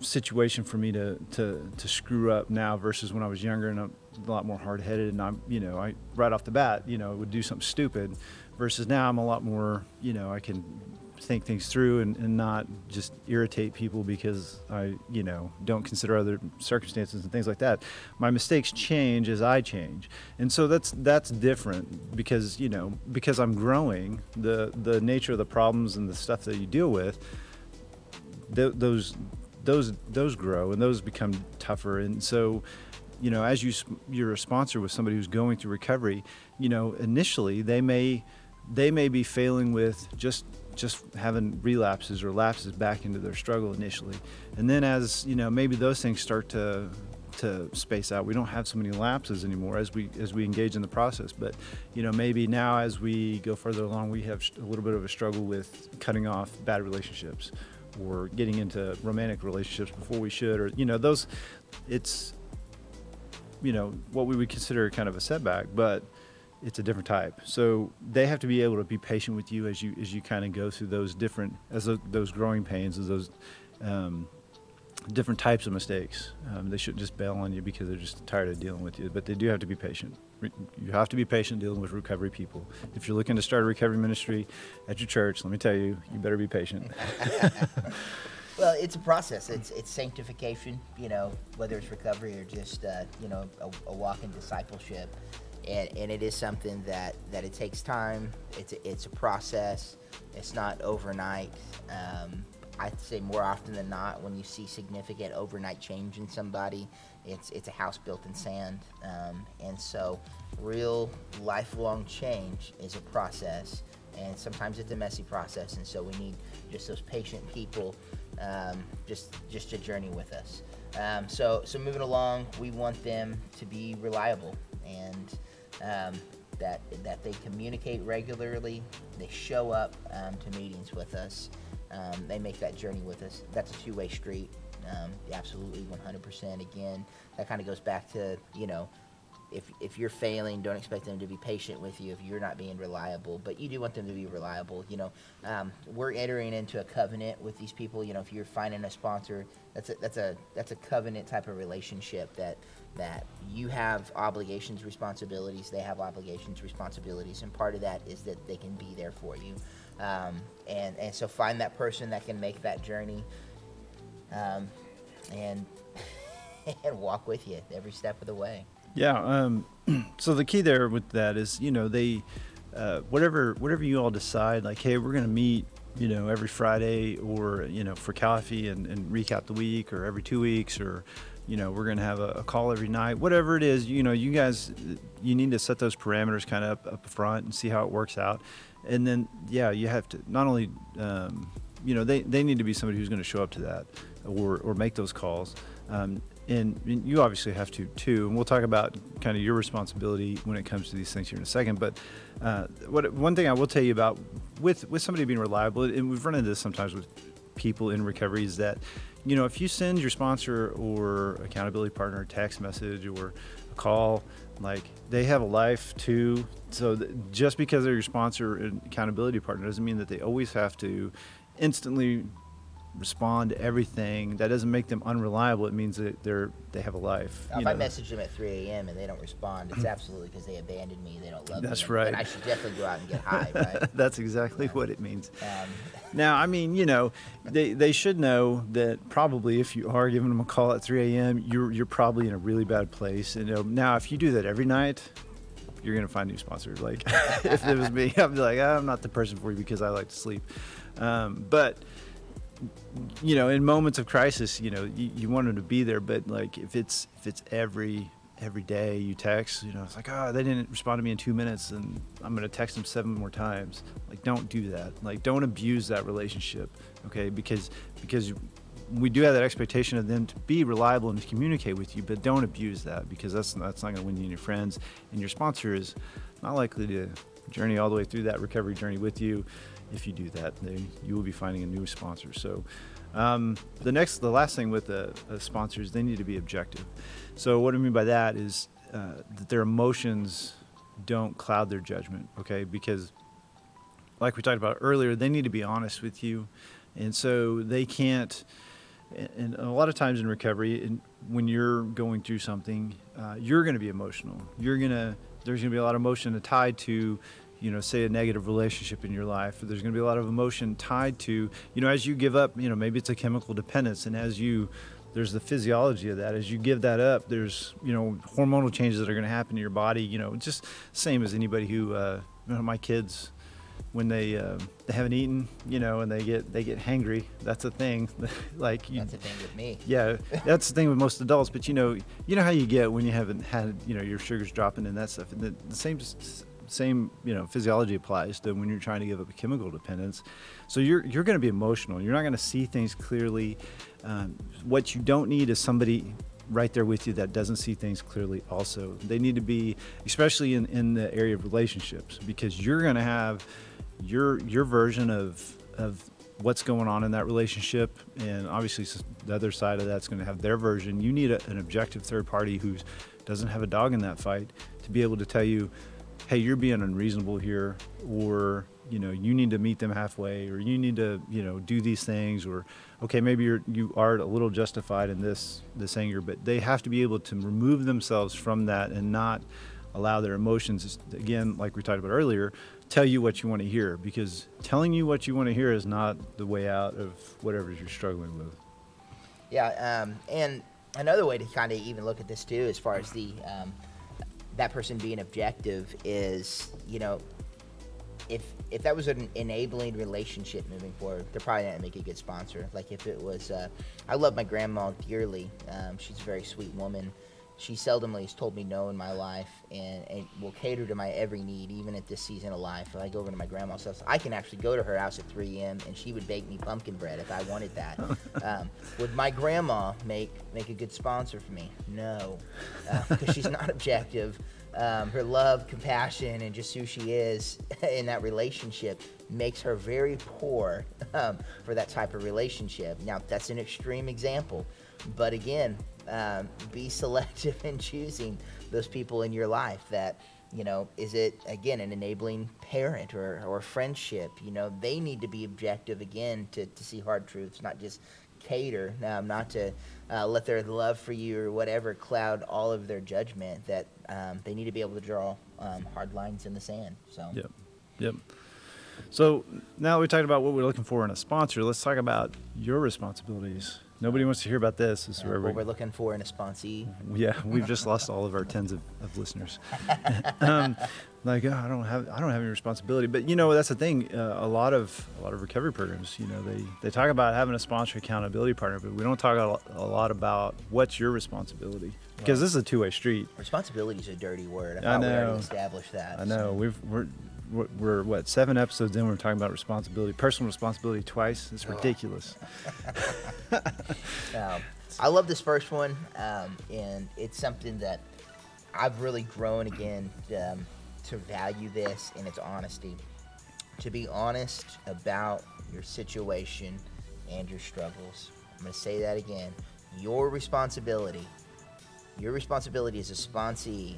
situation for me to, to, to screw up now versus when I was younger and I'm a lot more hard headed and I'm you know I right off the bat you know would do something stupid versus now I'm a lot more you know I can think things through and, and not just irritate people because I you know don't consider other circumstances and things like that. My mistakes change as I change. And so that's that's different because you know because I'm growing the the nature of the problems and the stuff that you deal with th- those those those grow and those become tougher. And so you know as you you're a sponsor with somebody who's going through recovery you know initially they may they may be failing with just just having relapses or lapses back into their struggle initially. And then as you know maybe those things start to to space out we don't have so many lapses anymore as we as we engage in the process. But you know maybe now as we go further along we have a little bit of a struggle with cutting off bad relationships or getting into romantic relationships before we should or you know those it's you know what we would consider kind of a setback but it's a different type. So they have to be able to be patient with you as you as you kind of go through those different as tho- those growing pains as those um, different types of mistakes. Um, they shouldn't just bail on you because they're just tired of dealing with you but they do have to be patient you have to be patient dealing with recovery people if you're looking to start a recovery ministry at your church let me tell you you better be patient [LAUGHS] Well, it's a process. It's it's sanctification. You know, whether it's recovery or just uh, you know a, a walk in discipleship, and, and it is something that that it takes time. It's a, it's a process. It's not overnight. Um, I'd say more often than not, when you see significant overnight change in somebody, it's it's a house built in sand. Um, and so, real lifelong change is a process, and sometimes it's a messy process. And so, we need just those patient people, um, just just to journey with us. Um, so so moving along, we want them to be reliable and um, that that they communicate regularly, they show up um, to meetings with us, um, they make that journey with us. That's a two-way street. Um, absolutely, 100%. Again, that kind of goes back to you know, if if you're failing, don't expect them to be patient with you if you're not being reliable. But you do want them to be reliable. You know, um, we're entering into a covenant with these people. You know, if you're finding a sponsor, that's a that's a that's a covenant type of relationship that that you have obligations, responsibilities. They have obligations, responsibilities, and part of that is that they can be there for you. Um, and and so find that person that can make that journey. Um, and [LAUGHS] and walk with you every step of the way. Yeah. Um, [CLEARS THROAT] so the key there with that is, you know, they, uh, whatever, whatever you all decide, like, hey, we're to meet, you know, every Friday or, you know, for coffee and, and recap the week or every two weeks or, you know, we're to have a, a call every night, whatever it is, you know, you guys, you need to set those parameters kind of up, up front and see how it works out. And then, yeah, you have to not only, um, you know, they, they need to be somebody who's going to show up to that or, or make those calls. Um, and, and you obviously have to too. And we'll talk about kind of your responsibility when it comes to these things here in a second. But uh, what one thing I will tell you about with with somebody being reliable, and we've run into this sometimes with people in recovery, is that you know if you send your sponsor or accountability partner a text message or a call, like they have a life too. So just because they're your sponsor and accountability partner doesn't mean that they always have to instantly respond to everything. That doesn't make them unreliable. It means that they're they have a life. Now, if I message them at 3 a.m. and they don't respond, it's absolutely because they abandoned me. They don't love me. That's right. And I should definitely go out and get [LAUGHS] high, right? That's exactly what it means. Um, [LAUGHS] Now, I mean, you know, they, they should know that probably if you are giving them a call at 3 a.m., you're you're probably in a really bad place. And you know, now, if you do that every night, you're gonna find new sponsors. Like, [LAUGHS] if it was me, I'd be like, I'm not the person for you because I like to sleep. Um, but you know, in moments of crisis, you know, you, you want them to be there. But like, if it's if it's every every day you text, you know, it's like, oh, they didn't respond to me in two minutes, and I'm gonna text them seven more times. Like, don't do that. Like, don't abuse that relationship, okay? Because because we do have that expectation of them to be reliable and to communicate with you, but don't abuse that because that's that's not gonna win you and your friends. And your sponsor is not likely to journey all the way through that recovery journey with you. If you do that, then you will be finding a new sponsor. So, um, the next, the last thing with the sponsors, they need to be objective. So, what I mean by that is uh, that their emotions don't cloud their judgment. Okay, because like we talked about earlier, they need to be honest with you, and so they can't. and- a lot of times in recovery, when you're going through something, uh, you're going to be emotional. You're gonna there's going to be a lot of emotion tied to, you know, say a negative relationship in your life. There's going to be a lot of emotion tied to, you know, as you give up, you know, maybe it's a chemical dependence, and as you there's the physiology of that. As you give that up, there's you know hormonal changes that are going to happen to your body. You know, just same as anybody who, uh, you know, my kids when they uh, they haven't eaten, you know, and they get they get hangry. That's a thing. [LAUGHS] like you, that's the thing with me. yeah, that's the thing with most adults. But you know, you know how you get when you haven't had, you know, your sugars dropping and that stuff. And the, the same same you know physiology applies to when you're trying to give up a chemical dependence. So you're you're going to be emotional. You're not going to see things clearly. Um, what you don't need is somebody right there with you that doesn't see things clearly also they need to be especially in, in the area of relationships because you're going to have your your version of of what's going on in that relationship and obviously the other side of that's going to have their version you need a, an objective third party who doesn't have a dog in that fight to be able to tell you hey you're being unreasonable here or you know you need to meet them halfway or you need to you know do these things or okay maybe you're you are a little justified in this this anger but they have to be able to remove themselves from that and not allow their emotions again like we talked about earlier tell you what you want to hear because telling you what you want to hear is not the way out of whatever you're struggling with. Yeah, um, and another way to kind of even look at this too, as far as the um, that person being objective, is you know, if if that was an enabling relationship moving forward, they're probably not gonna make a good sponsor. Like if it was, uh, I love my grandma dearly. Um, she's a very sweet woman. She seldomly has told me no in my life, and, and will cater to my every need, even at this season of life. If I go over to my grandma's house, I can actually go to her house at 3 a.m. and she would bake me pumpkin bread if I wanted that. [LAUGHS] um, would my grandma make make a good sponsor for me? No, because she's not [LAUGHS] objective. Um, her love, compassion, and just who she is [LAUGHS] in that relationship makes her very poor um, for that type of relationship. Now, that's an extreme example, but again, um, be [LAUGHS] selective in choosing those people in your life that you know is it again an enabling parent or, or friendship you know they need to be objective again to, to see hard truths not just cater um, not to uh, let their love for you or whatever cloud all of their judgment that um, they need to be able to draw um, hard lines in the sand so Yep. Yep. So now we talked about what we're looking for in a sponsor, let's talk about your responsibilities. Nobody wants to hear about this. This is where what we, we're looking for in a sponsee [LAUGHS] yeah, we've just lost all of our tens of, of listeners. [LAUGHS] [LAUGHS] um, like, oh, I don't have, I don't have any responsibility. But you know, that's the thing. Uh, a lot of, a lot of recovery programs, you know, they, they talk about having a sponsor accountability partner, but we don't talk a, a lot about what's your responsibility. because this is a two-way street. Responsibility is a dirty word. I I we know. already established that. I know we've we're we're, we're what seven episodes in. We're talking about responsibility, personal responsibility twice. It's ridiculous. [LAUGHS] [LAUGHS] Um, I love this first one, um, and it's something that I've really grown again um, to value this and its honesty. To be honest about your situation and your struggles. I'm going to say that again. Your responsibility, your responsibility as a sponsee,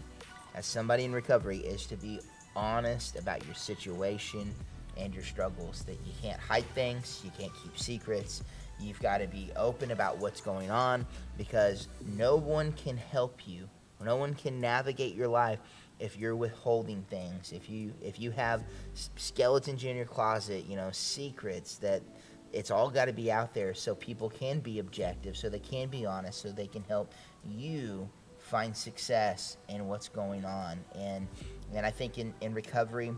as somebody in recovery, is to be honest about your situation and your struggles. That you can't hide things, you can't keep secrets. You've got to be open about what's going on because no one can help you. No one can navigate your life if you're withholding things. If you if you have skeletons in your closet, you know, secrets that it's all got to be out there so people can be objective, so they can be honest, so they can help you find success in what's going on. And and I think in, in recovery,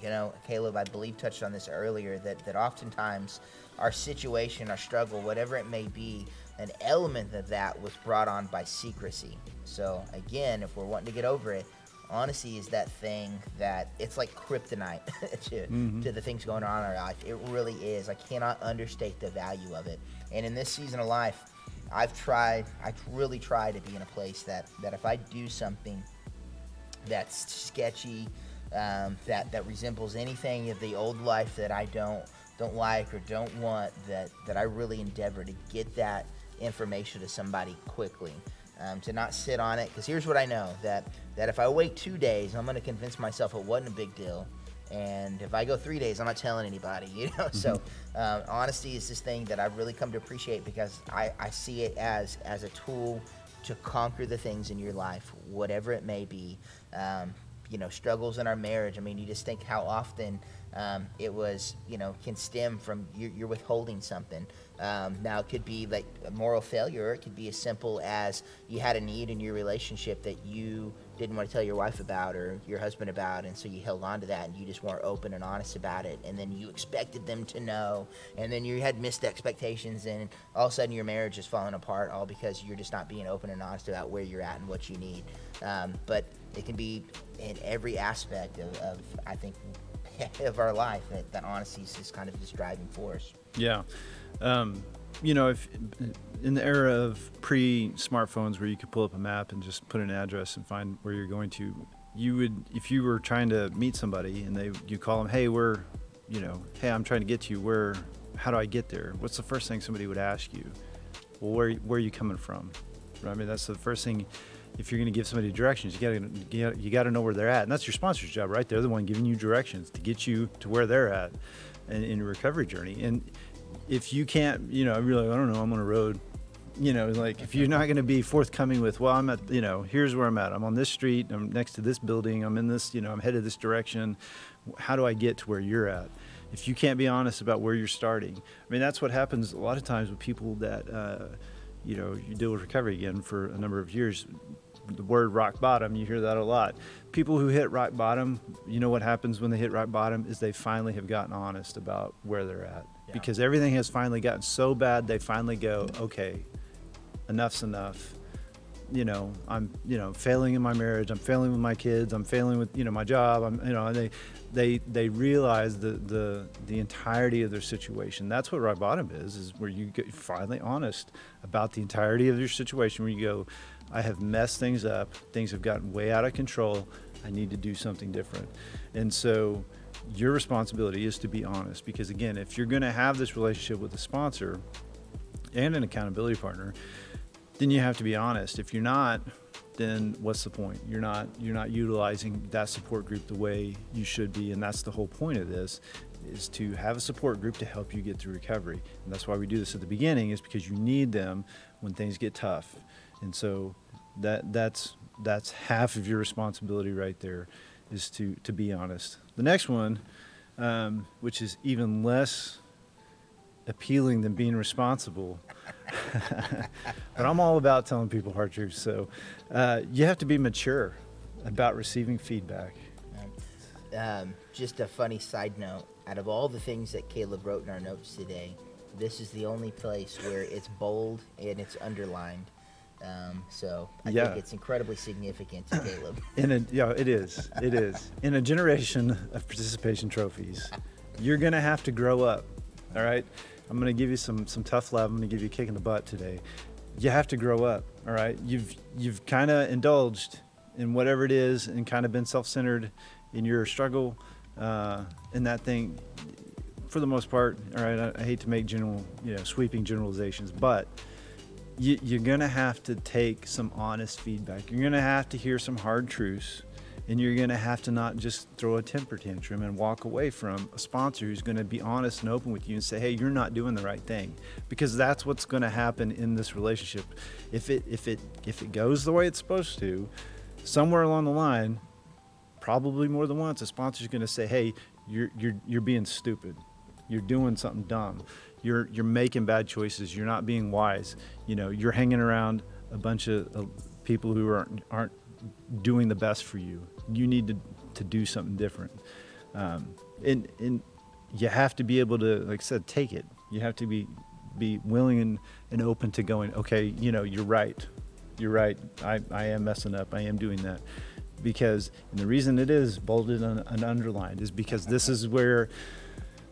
you know, Caleb, I believe touched on this earlier that, that oftentimes our situation, our struggle, whatever it may be, an element of that was brought on by secrecy. So again, if we're wanting to get over it, honesty is that thing that it's like kryptonite [LAUGHS] to, mm-hmm. to the things going on in our life. It really is. I cannot understate the value of it. And in this season of life, I've tried, I really try to be in a place that, that if I do something that's sketchy, um, that that resembles anything of the old life that I don't don't like or don't want. That that I really endeavor to get that information to somebody quickly. Um, to not sit on it, because here's what I know: that that if I wait two days, I'm going to convince myself it wasn't a big deal. And if I go three days, I'm not telling anybody, [LAUGHS] you know. So um, honesty is this thing that I've really come to appreciate because I, I see it as as a tool to conquer the things in your life, whatever it may be. Um, you know, struggles in our marriage. I mean, you just think how often um, it was, you know, can stem from you're, you're withholding something. Um, now, it could be like a moral failure. Or it could be as simple as you had a need in your relationship that you didn't want to tell your wife about or your husband about, and so you held on to that and you just weren't open and honest about it. And then you expected them to know, and then you had missed expectations, and all of a sudden your marriage is falling apart, all because you're just not being open and honest about where you're at and what you need. Um, but it can be in every aspect of, of I think, [LAUGHS] of our life that, that honesty is kind of this driving force. Yeah. Um, you know, if in the era of pre-smartphones where you could pull up a map and just put an address and find where you're going to, you would if you were trying to meet somebody and they you call them, "Hey, we're, you know, hey, I'm trying to get to you. Where how do I get there?" What's the first thing somebody would ask you? Well, where where are you coming from? Right? I mean, that's the first thing if you're going to give somebody directions, you got to you got to know where they're at, and that's your sponsor's job, right? They're the one giving you directions to get you to where they're at, in, in your recovery journey. And if you can't, you know, you're like, I don't know, I'm on a road. You know, like if you're not going to be forthcoming with, well, I'm at, you know, here's where I'm at. I'm on this street. I'm next to this building. I'm in this, you know, I'm headed this direction. How do I get to where you're at? If you can't be honest about where you're starting, I mean, that's what happens a lot of times with people that, uh, you know, you deal with recovery again for a number of years. The word rock bottom, you hear that a lot. People who hit rock bottom, you know what happens when they hit rock bottom is they finally have gotten honest about where they're at. Because everything has finally gotten so bad, they finally go, okay, enough's enough. You know, I'm, you know, failing in my marriage. I'm failing with my kids. I'm failing with, you know, my job. I'm, you know, they, they, they realize the, the, the entirety of their situation. That's what rock bottom is, is where you get finally honest about the entirety of your situation. Where you go, I have messed things up. Things have gotten way out of control. I need to do something different. And so, your responsibility is to be honest because again, if you're going to have this relationship with a sponsor and an accountability partner, then you have to be honest. If you're not, then what's the point? You're not you're not utilizing that support group the way you should be, and that's the whole point of this is to have a support group to help you get through recovery. And that's why we do this at the beginning is because you need them when things get tough. And so that that's that's half of your responsibility right there is to to be honest. The next one, um, which is even less appealing than being responsible. [LAUGHS] but I'm all about telling people hard truths. So uh, you have to be mature about receiving feedback. Um, just a funny side note out of all the things that Caleb wrote in our notes today, this is the only place where it's bold and it's underlined. Um, so I Yeah. think it's incredibly significant to Caleb. [LAUGHS] In a yeah, it is. It is. In a generation of participation trophies, you're gonna have to grow up. All right. I'm gonna give you some some tough love. I'm gonna give you a kick in the butt today. You have to grow up. All right. You've you've kind of indulged in whatever it is and kind of been self-centered in your struggle uh, in that thing. For the most part, all right. I, I hate to make general, you know, sweeping generalizations, but you, you're gonna have to take some honest feedback. You're gonna have to hear some hard truths, and you're gonna have to not just throw a temper tantrum and walk away from a sponsor who's gonna be honest and open with you and say, "Hey, you're not doing the right thing," because that's what's gonna happen in this relationship. If it if it if it goes the way it's supposed to, somewhere along the line, probably more than once, a sponsor's gonna say, "Hey, you're you're you're being stupid. You're doing something dumb. You're you're making bad choices. You're not being wise. You know, you're hanging around a bunch of uh, people who aren't aren't doing the best for you. You need to to do something different. Um, and and you have to be able to, like I said, take it. You have to be be willing and, and open to going. Okay, you know, you're right. You're right. I, I am messing up. I am doing that because and the reason it is bolded and, and underlined is because this is where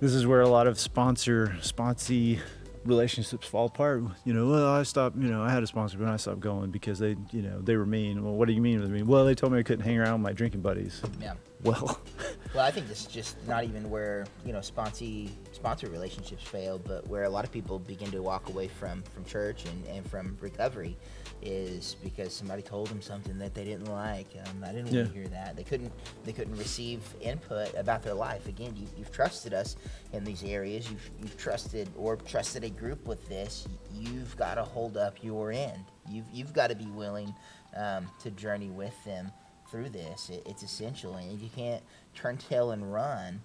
this is where a lot of sponsor sponsee relationships fall apart. You know, well, I stopped. You know, I had a sponsor, but I stopped going because they, you know, they were mean. Well, what do you mean with mean? Well, they told me I couldn't hang around with my drinking buddies. Yeah. Well, [LAUGHS] Well, I think this is just not even where you know sponsee sponsor relationships fail, but where a lot of people begin to walk away from from church and, and from recovery is because somebody told them something that they didn't like. Um, I didn't want Yeah. to hear that. They couldn't they couldn't receive input about their life. Again, you, you've trusted us in these areas. You've you've trusted or trusted a group with this. You've got to hold up your end. You've you've got to be willing um, to journey with them through this. It, it's essential, and you can't turn tail and run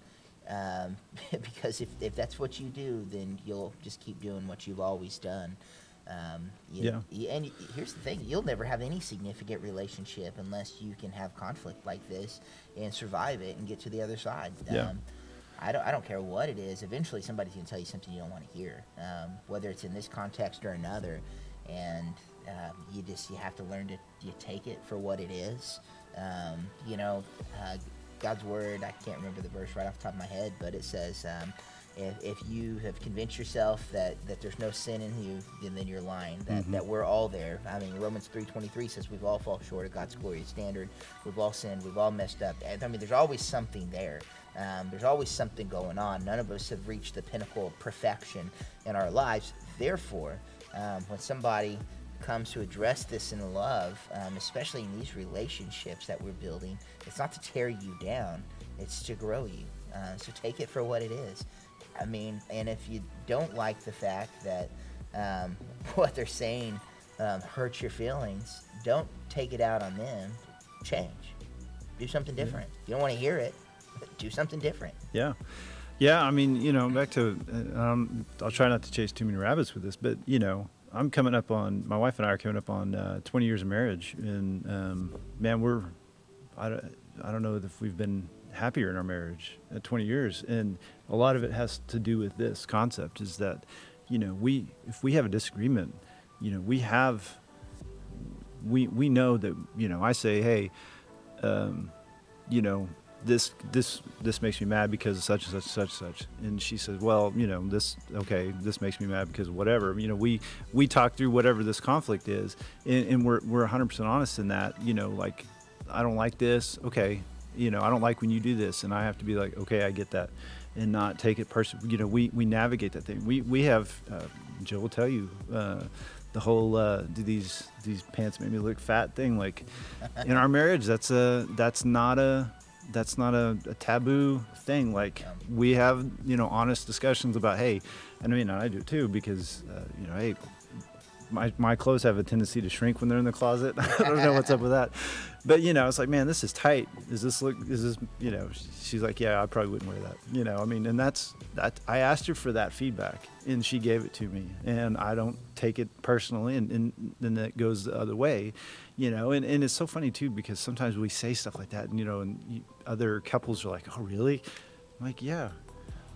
um, [LAUGHS] because if, if that's what you do, then you'll just keep doing what you've always done. Um, you- Yeah. you- and here's the thing: you'll never have any significant relationship unless you can have conflict like this and survive it and get to the other side. Yeah. Um, I don't, I don't care what it is. Eventually, somebody's going to tell you something you don't want to hear, um, whether it's in this context or another. And um, you just you have to learn to you take it for what it is. Um, you know, uh, God's word. I can't remember the verse right off the top of my head, but it says, um, if, if you have convinced yourself that, that there's no sin in you, then, then you're lying. That, that we're all there. I mean, Romans 3:23 says we've all fall short of God's glorious standard. We've all sinned. We've all messed up. And, I mean, there's always something there. Um, there's always something going on. None of us have reached the pinnacle of perfection in our lives. Therefore, um, when somebody comes to address this in love, um, especially in these relationships that we're building, it's not to tear you down, it's to grow you. Uh, so take it for what it is. I mean, and if you don't like the fact that um, [LAUGHS] what they're saying um, hurts your feelings, don't take it out on them. Change. Do something different. You don't want to hear it, but do something different. Yeah. Yeah, I mean, you know, back to, uh, um, I'll try not to chase too many rabbits with this, but, you know, I'm coming up on, my wife and I are coming up on uh, 20 years of marriage. And, um, man, we're, I don't, I don't know if we've been happier in our marriage at 20 years. And a lot of it has to do with this concept is that, you know, we, if we have a disagreement, you know, we have, we, we know that, you know, I say, hey, um, you know, this this this makes me mad because such and such such such. And she says well you know this okay this makes me mad because whatever. You know we we talk through whatever this conflict is. And, and we're we're 100% honest in that you know like i don't like this. Okay you know i don't like when you do this and i have to be like okay i get that and not take it personally you know we we navigate that thing. We we have uh, jill will tell you uh, the whole uh, do these these pants make me look fat thing like in our marriage that's a that's not a that's not a, a taboo thing. Like we have you know honest discussions about hey and i mean i do too because uh, you know hey my, my clothes have a tendency to shrink when they're in the closet. [LAUGHS] I don't know what's up with that. But you know it's like man this is tight. Is this look is this you know she's like yeah i probably wouldn't wear that. You know i mean and that's that i asked her for that feedback and she gave it to me. And i don't take it personally and, and then that goes the other way you know and, and it's so funny too because sometimes we say stuff like that and you know and other couples are like oh really? I'm like yeah.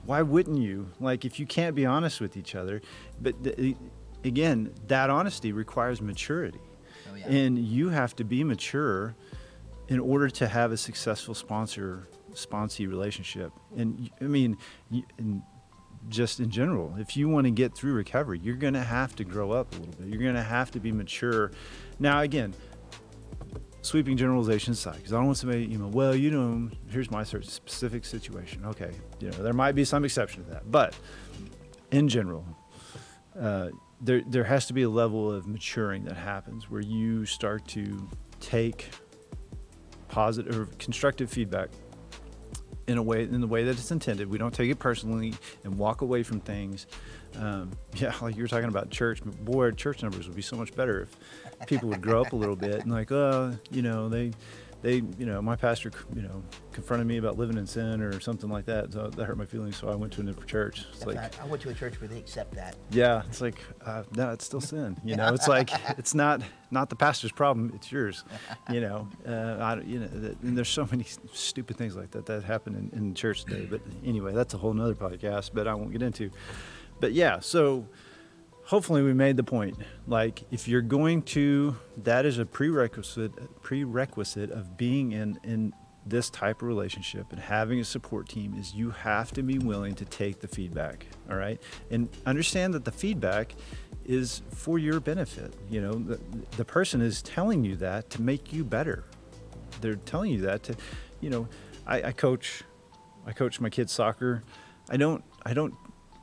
Why wouldn't you? Like if you can't be honest with each other but the, again that honesty requires maturity yeah. and you have to be mature in order to have a successful sponsor sponsee relationship. And I mean, y- and just in general, if you want to get through recovery, you're going to have to grow up a little bit. You're going to have to be mature. Now, again, sweeping generalizations aside, because I don't want somebody, you know, well, you know, here's my specific situation. Okay, you know, there might be some exception to that, but in general, uh, there there has to be a level of maturing that happens where you start to take positive or constructive feedback in a way in the way that it's intended. We don't take it personally and walk away from things. Um, [LAUGHS] yeah, like you were talking about church. Boy, church numbers would be so much better if people would grow up a little bit and like, oh, you know, they, they, you know, my pastor, you know, confronted me about living in sin or something like that. So that hurt my feelings. So I went to a different church. It's That's like, not- I went to a church where they accept that. yeah, it's like uh, no, it's still sin. You know, it's like [LAUGHS] it's not not the pastor's problem; it's yours. You know, uh, I, don't- you know, and there's so many stupid things like that that happen in, in church today. But anyway, that's a whole nother podcast. But I won't get into. But yeah, so hopefully we made the point. Like if you're going to, that is a prerequisite prerequisite of being in in this type of relationship and having a support team is you have to be willing to take the feedback all right? And understand that the feedback is for your benefit you know? The, the person is telling you that to make you better. They're telling you that to you know I, I coach i coach my kids soccer. I don't i don't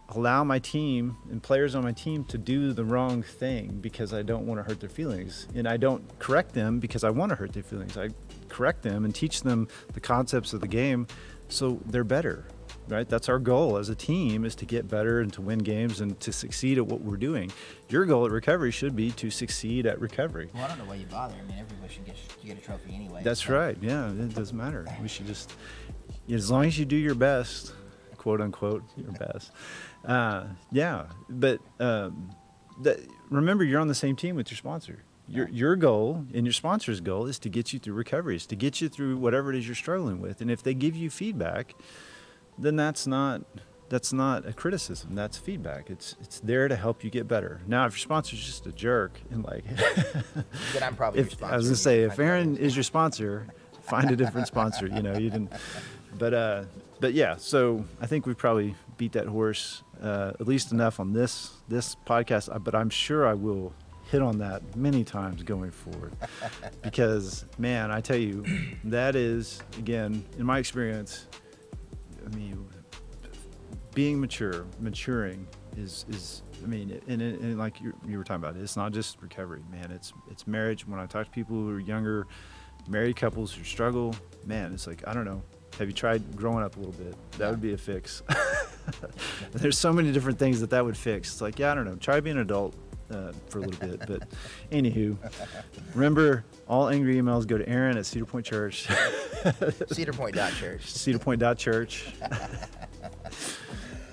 allow my team and players on my team to do the wrong thing because I don't want to hurt their feelings. And I don't correct them because I want to hurt their feelings. I correct them and teach them the concepts of the game so they're better. Right? That's our goal as a team is to get better and to win games and to succeed at what we're doing. Your goal at recovery should be to succeed at recovery. Well, I don't know why you bother. I mean, everybody should get you get a trophy anyway. That's so- right. Yeah, it doesn't matter. We should just, as long as you do your best, quote unquote, your best. Uh, yeah, but um, that, remember, you're on the same team with your sponsor. Your, your goal and your sponsor's goal is to get you through recovery, is to get you through whatever it is you're struggling with. And if they give you feedback, then that's not that's not a criticism. That's feedback. It's it's there to help you get better. Now, if your sponsor's just a jerk and like [LAUGHS] Then I'm probably if. I was gonna say if Aaron is your sponsor, find a different sponsor. You know, you didn't. But uh, but yeah. So I think we've probably beat that horse uh, at least enough on this this podcast. uh, But I'm sure I will hit on that many times going forward [LAUGHS] because man, I tell you, that is again in my experience. I mean, being mature, maturing is is I mean, and, and, and like you, you were talking about, it's not just recovery, man. It's it's marriage. When I talk to people who are younger, married couples who struggle, man, it's like I don't know. Have you tried growing up a little bit? That would be a fix. [LAUGHS] [LAUGHS] There's so many different things that that would fix. It's like yeah, I don't know. Try being an adult uh, for a little bit. But [LAUGHS] anywho, remember all angry emails go to Aaron at Cedar Point Church, [LAUGHS] Cedar Point Dot Church. cedarpoint.church.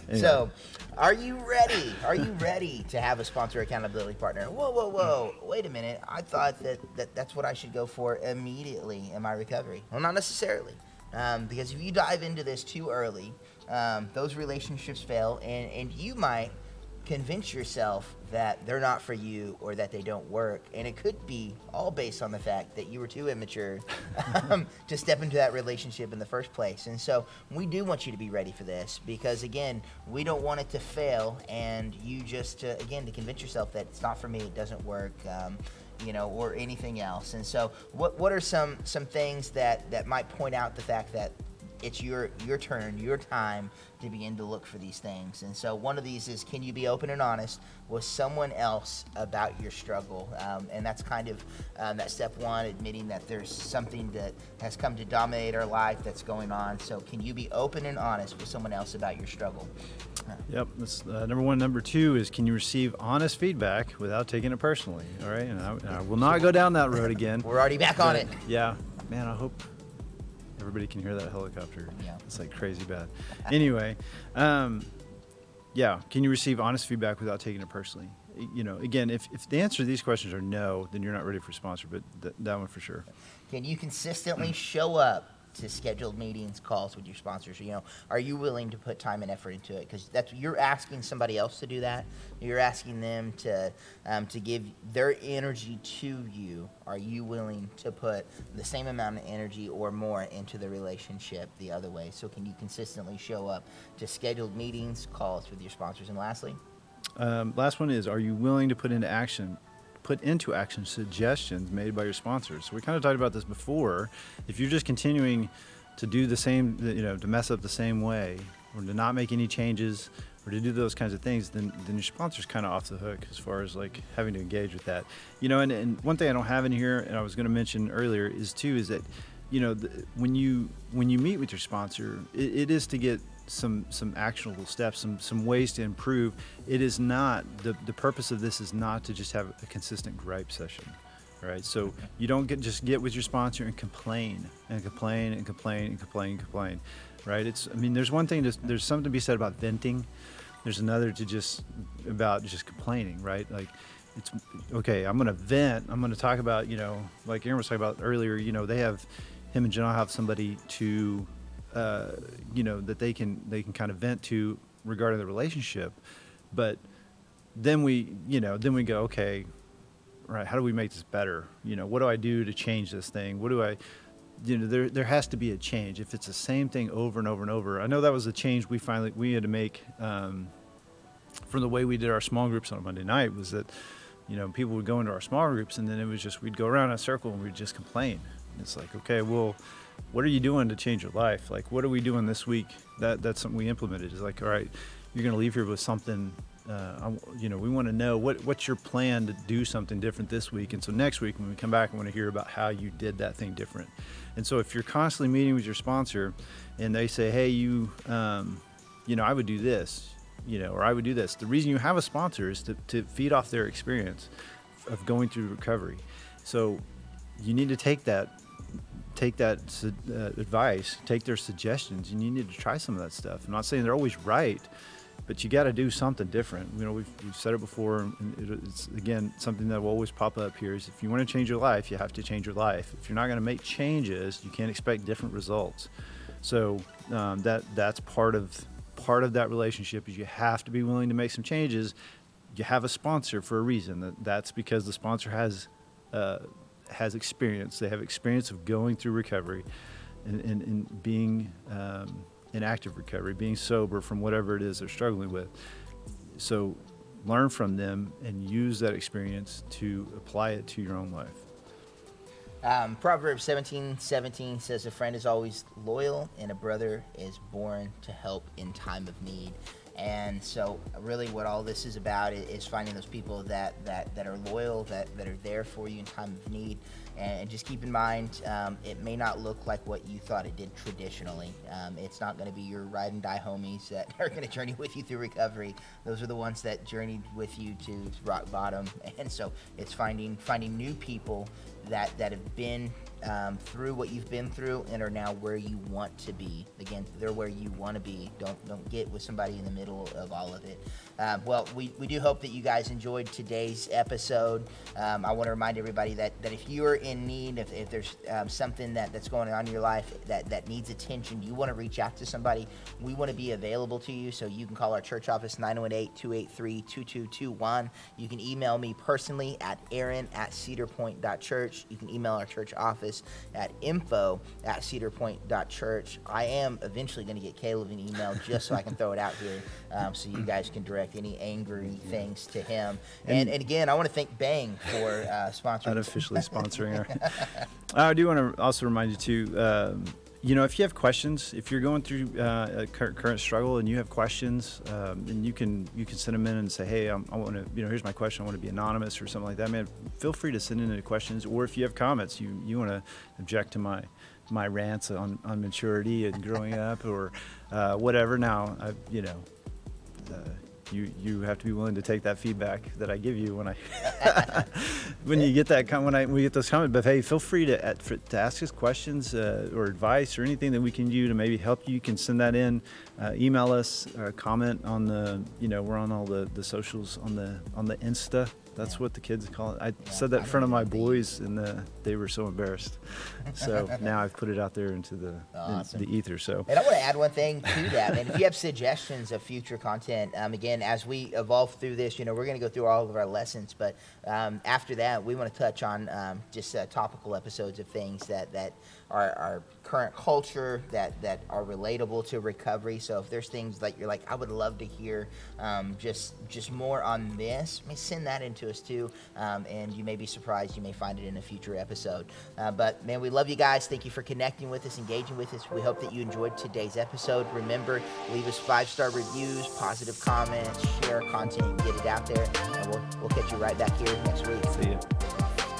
Anyway. So, are you ready? Are you ready to have a sponsor accountability partner? Whoa, whoa, whoa! Wait a minute. I thought that, that that's what I should go for immediately in my recovery. Well, not necessarily, um, because if you dive into this too early, um, those relationships fail, and and you might convince yourself that they're not for you or that they don't work. And it could be all based on the fact that you were too immature [LAUGHS] um, to step into that relationship in the first place. And so we do want you to be ready for this because, again, we don't want it to fail and you just, to, again, to convince yourself that it's not for me, it doesn't work. Um, you know, or anything else. And so, what what are some some things that that might point out the fact that it's your your turn, your time to begin to look for these things. And so one of these is can you be open and honest with someone else about your struggle? Um, and that's kind of um, that step one, admitting that there's something that has come to dominate our life that's going on. So can you be open and honest with someone else about your struggle? Yep. That's uh, number one. Number two is can you receive honest feedback without taking it personally? All right. And I, and I will not go down that road again. [LAUGHS] We're already back on it. Yeah. Man, I hope everybody can hear that helicopter. Yeah. It's like crazy bad. Anyway, um, yeah. Can you receive honest feedback without taking it personally? You know, again, if, if the answer to these questions are no, then you're not ready for sponsor, but th- that one for sure. Can you consistently show up to scheduled meetings, calls with your sponsors? You know, are you willing to put time and effort into it? Because that's you're asking somebody else to do that. You're asking them to um, to give their energy to you. Are you willing to put the same amount of energy or more into the relationship the other way? So can you consistently show up to scheduled meetings, calls with your sponsors? And lastly. Um, last one is: Are you willing to put into action put into action suggestions made by your sponsors. So we kind of talked about this before. If you're just continuing to do the same, you know, to mess up the same way, or to not make any changes, or to do those kinds of things, then then your sponsor's kind of off the hook as far as like having to engage with that. You know, and, and one thing I don't have in here, and I was going to mention earlier, is too, is that you know, the, when you when you meet with your sponsor, it, it is to get some some actionable steps, some some ways to improve. It is not the the purpose of this is not to just have a consistent gripe session, right? So you don't get just get with your sponsor and complain and complain and complain and complain and complain, right? It's I mean there's one thing to, there's something to be said about venting. There's another to just about just complaining, right? Like it's okay. I'm to vent. I'm to talk about you know like Aaron was talking about earlier. You know they have him and Janelle have somebody to uh, you know that they can they can kind of vent to regarding the relationship. But then we you know then we go okay right how do we make this better? You know what do i do to change this thing? What do i you know there there has to be a change. If it's the same thing over and over and over i know that was a change we finally we had to make um, from the way we did our small groups on a monday night was that you know people would go into our small groups and then it was just we'd go around in a circle and we'd just complain. It's like okay well what are you doing to change your life? Like, what are we doing this week? That that's something we implemented. Is like, all right, you're going to leave here with something. Uh, you know, we want to know what what's your plan to do something different this week. And so next week when we come back, I want to hear about how you did that thing different. And so if you're constantly meeting with your sponsor, and they say, hey, you, um, you know, I would do this, you know, or I would do this. The reason you have a sponsor is to, to feed off their experience of going through recovery. So you need to take that take that uh, advice, take their suggestions, and you need to try some of that stuff. I'm not saying they're always right, but you got to do something different. You know, we've, we've said it before, and it, it's again something that will always pop up here is if you want to change your life, you have to change your life. If you're not going to make changes, you can't expect different results. So um, that that's part of part of that relationship is you have to be willing to make some changes. You have a sponsor for a reason. That that's because the sponsor has. Uh, has experience. They have experience of going through recovery and, and, and being um, in active recovery, being sober from whatever it is they're struggling with. So learn from them and use that experience to apply it to your own life. Um, Proverbs 17 17 says, A friend is always loyal, and a brother is born to help in time of need. And so, really, what all this is about is finding those people that, that, that are loyal, that, that are there for you in time of need. And just keep in mind, um, it may not look like what you thought it did traditionally. Um, it's not going to be your ride and die homies that [LAUGHS] are going to journey with you through recovery. Those are the ones that journeyed with you to rock bottom. [LAUGHS] And so, it's finding finding new people that that have been um, through what you've been through and are now where you want to be. Again, they're where you want to be. Don't don't get with somebody in the middle of all of it. Um, well, we, we do hope that you guys enjoyed today's episode. Um, I want to remind everybody that, that if you're in need, if, if there's um, something that, that's going on in your life that, that needs attention, you want to reach out to somebody, we want to be available to you. So you can call our church office 918 283 2221. You can email me personally at aaron at cedarpoint.church. You can email our church office at info at cedarpoint.church. I am eventually going to get Caleb an email just so I can throw it out here um, so you guys can direct any angry things to him. And, and, and again, I want to thank Bang for uh, [LAUGHS] sponsoring. Unofficially [LAUGHS] sponsoring her. I do want to also remind you too. Um, you know, if you have questions, if you're going through uh, a current struggle and you have questions, um, and you can you can send them in and say, hey, I'm, i want to, you know, here's my question. I want to be anonymous or something like that. Man, feel free to send in any questions. Or if you have comments, you you want to object to my my rants on, on maturity and growing up or uh, whatever. Now, I, you know, uh, you you have to be willing to take that feedback that I give you when I [LAUGHS] when you get that when I when we get those comments. But hey, feel free to to ask us questions uh, or advice or anything that we can do to maybe help you. You can send that in, uh, email us, uh, comment on the you know we're on all the the socials on the on the Insta That's what the kids call it. I said that in front of my boys, and the, they were so embarrassed. So [LAUGHS] now I've put it out there into the Awesome. in the ether. So And I want to add one thing to that. And if you have suggestions of future content, um, again, as we evolve through this, you know, we're going to go through all of our lessons. But um, after that, we want to touch on um, just uh, topical episodes of things that that are our current culture that that are relatable to recovery. So if there's things like you're like, I would love to hear um, just just more on this, may send that into us too. Um, and you may be surprised. You may find it in a future episode. Uh, but man, we love you guys. Thank you for connecting with us, engaging with us. We hope that you enjoyed today's episode. Remember, leave us five star reviews, positive comments, share content, get it out there, and we'll, we'll catch you right back here next week. see ya.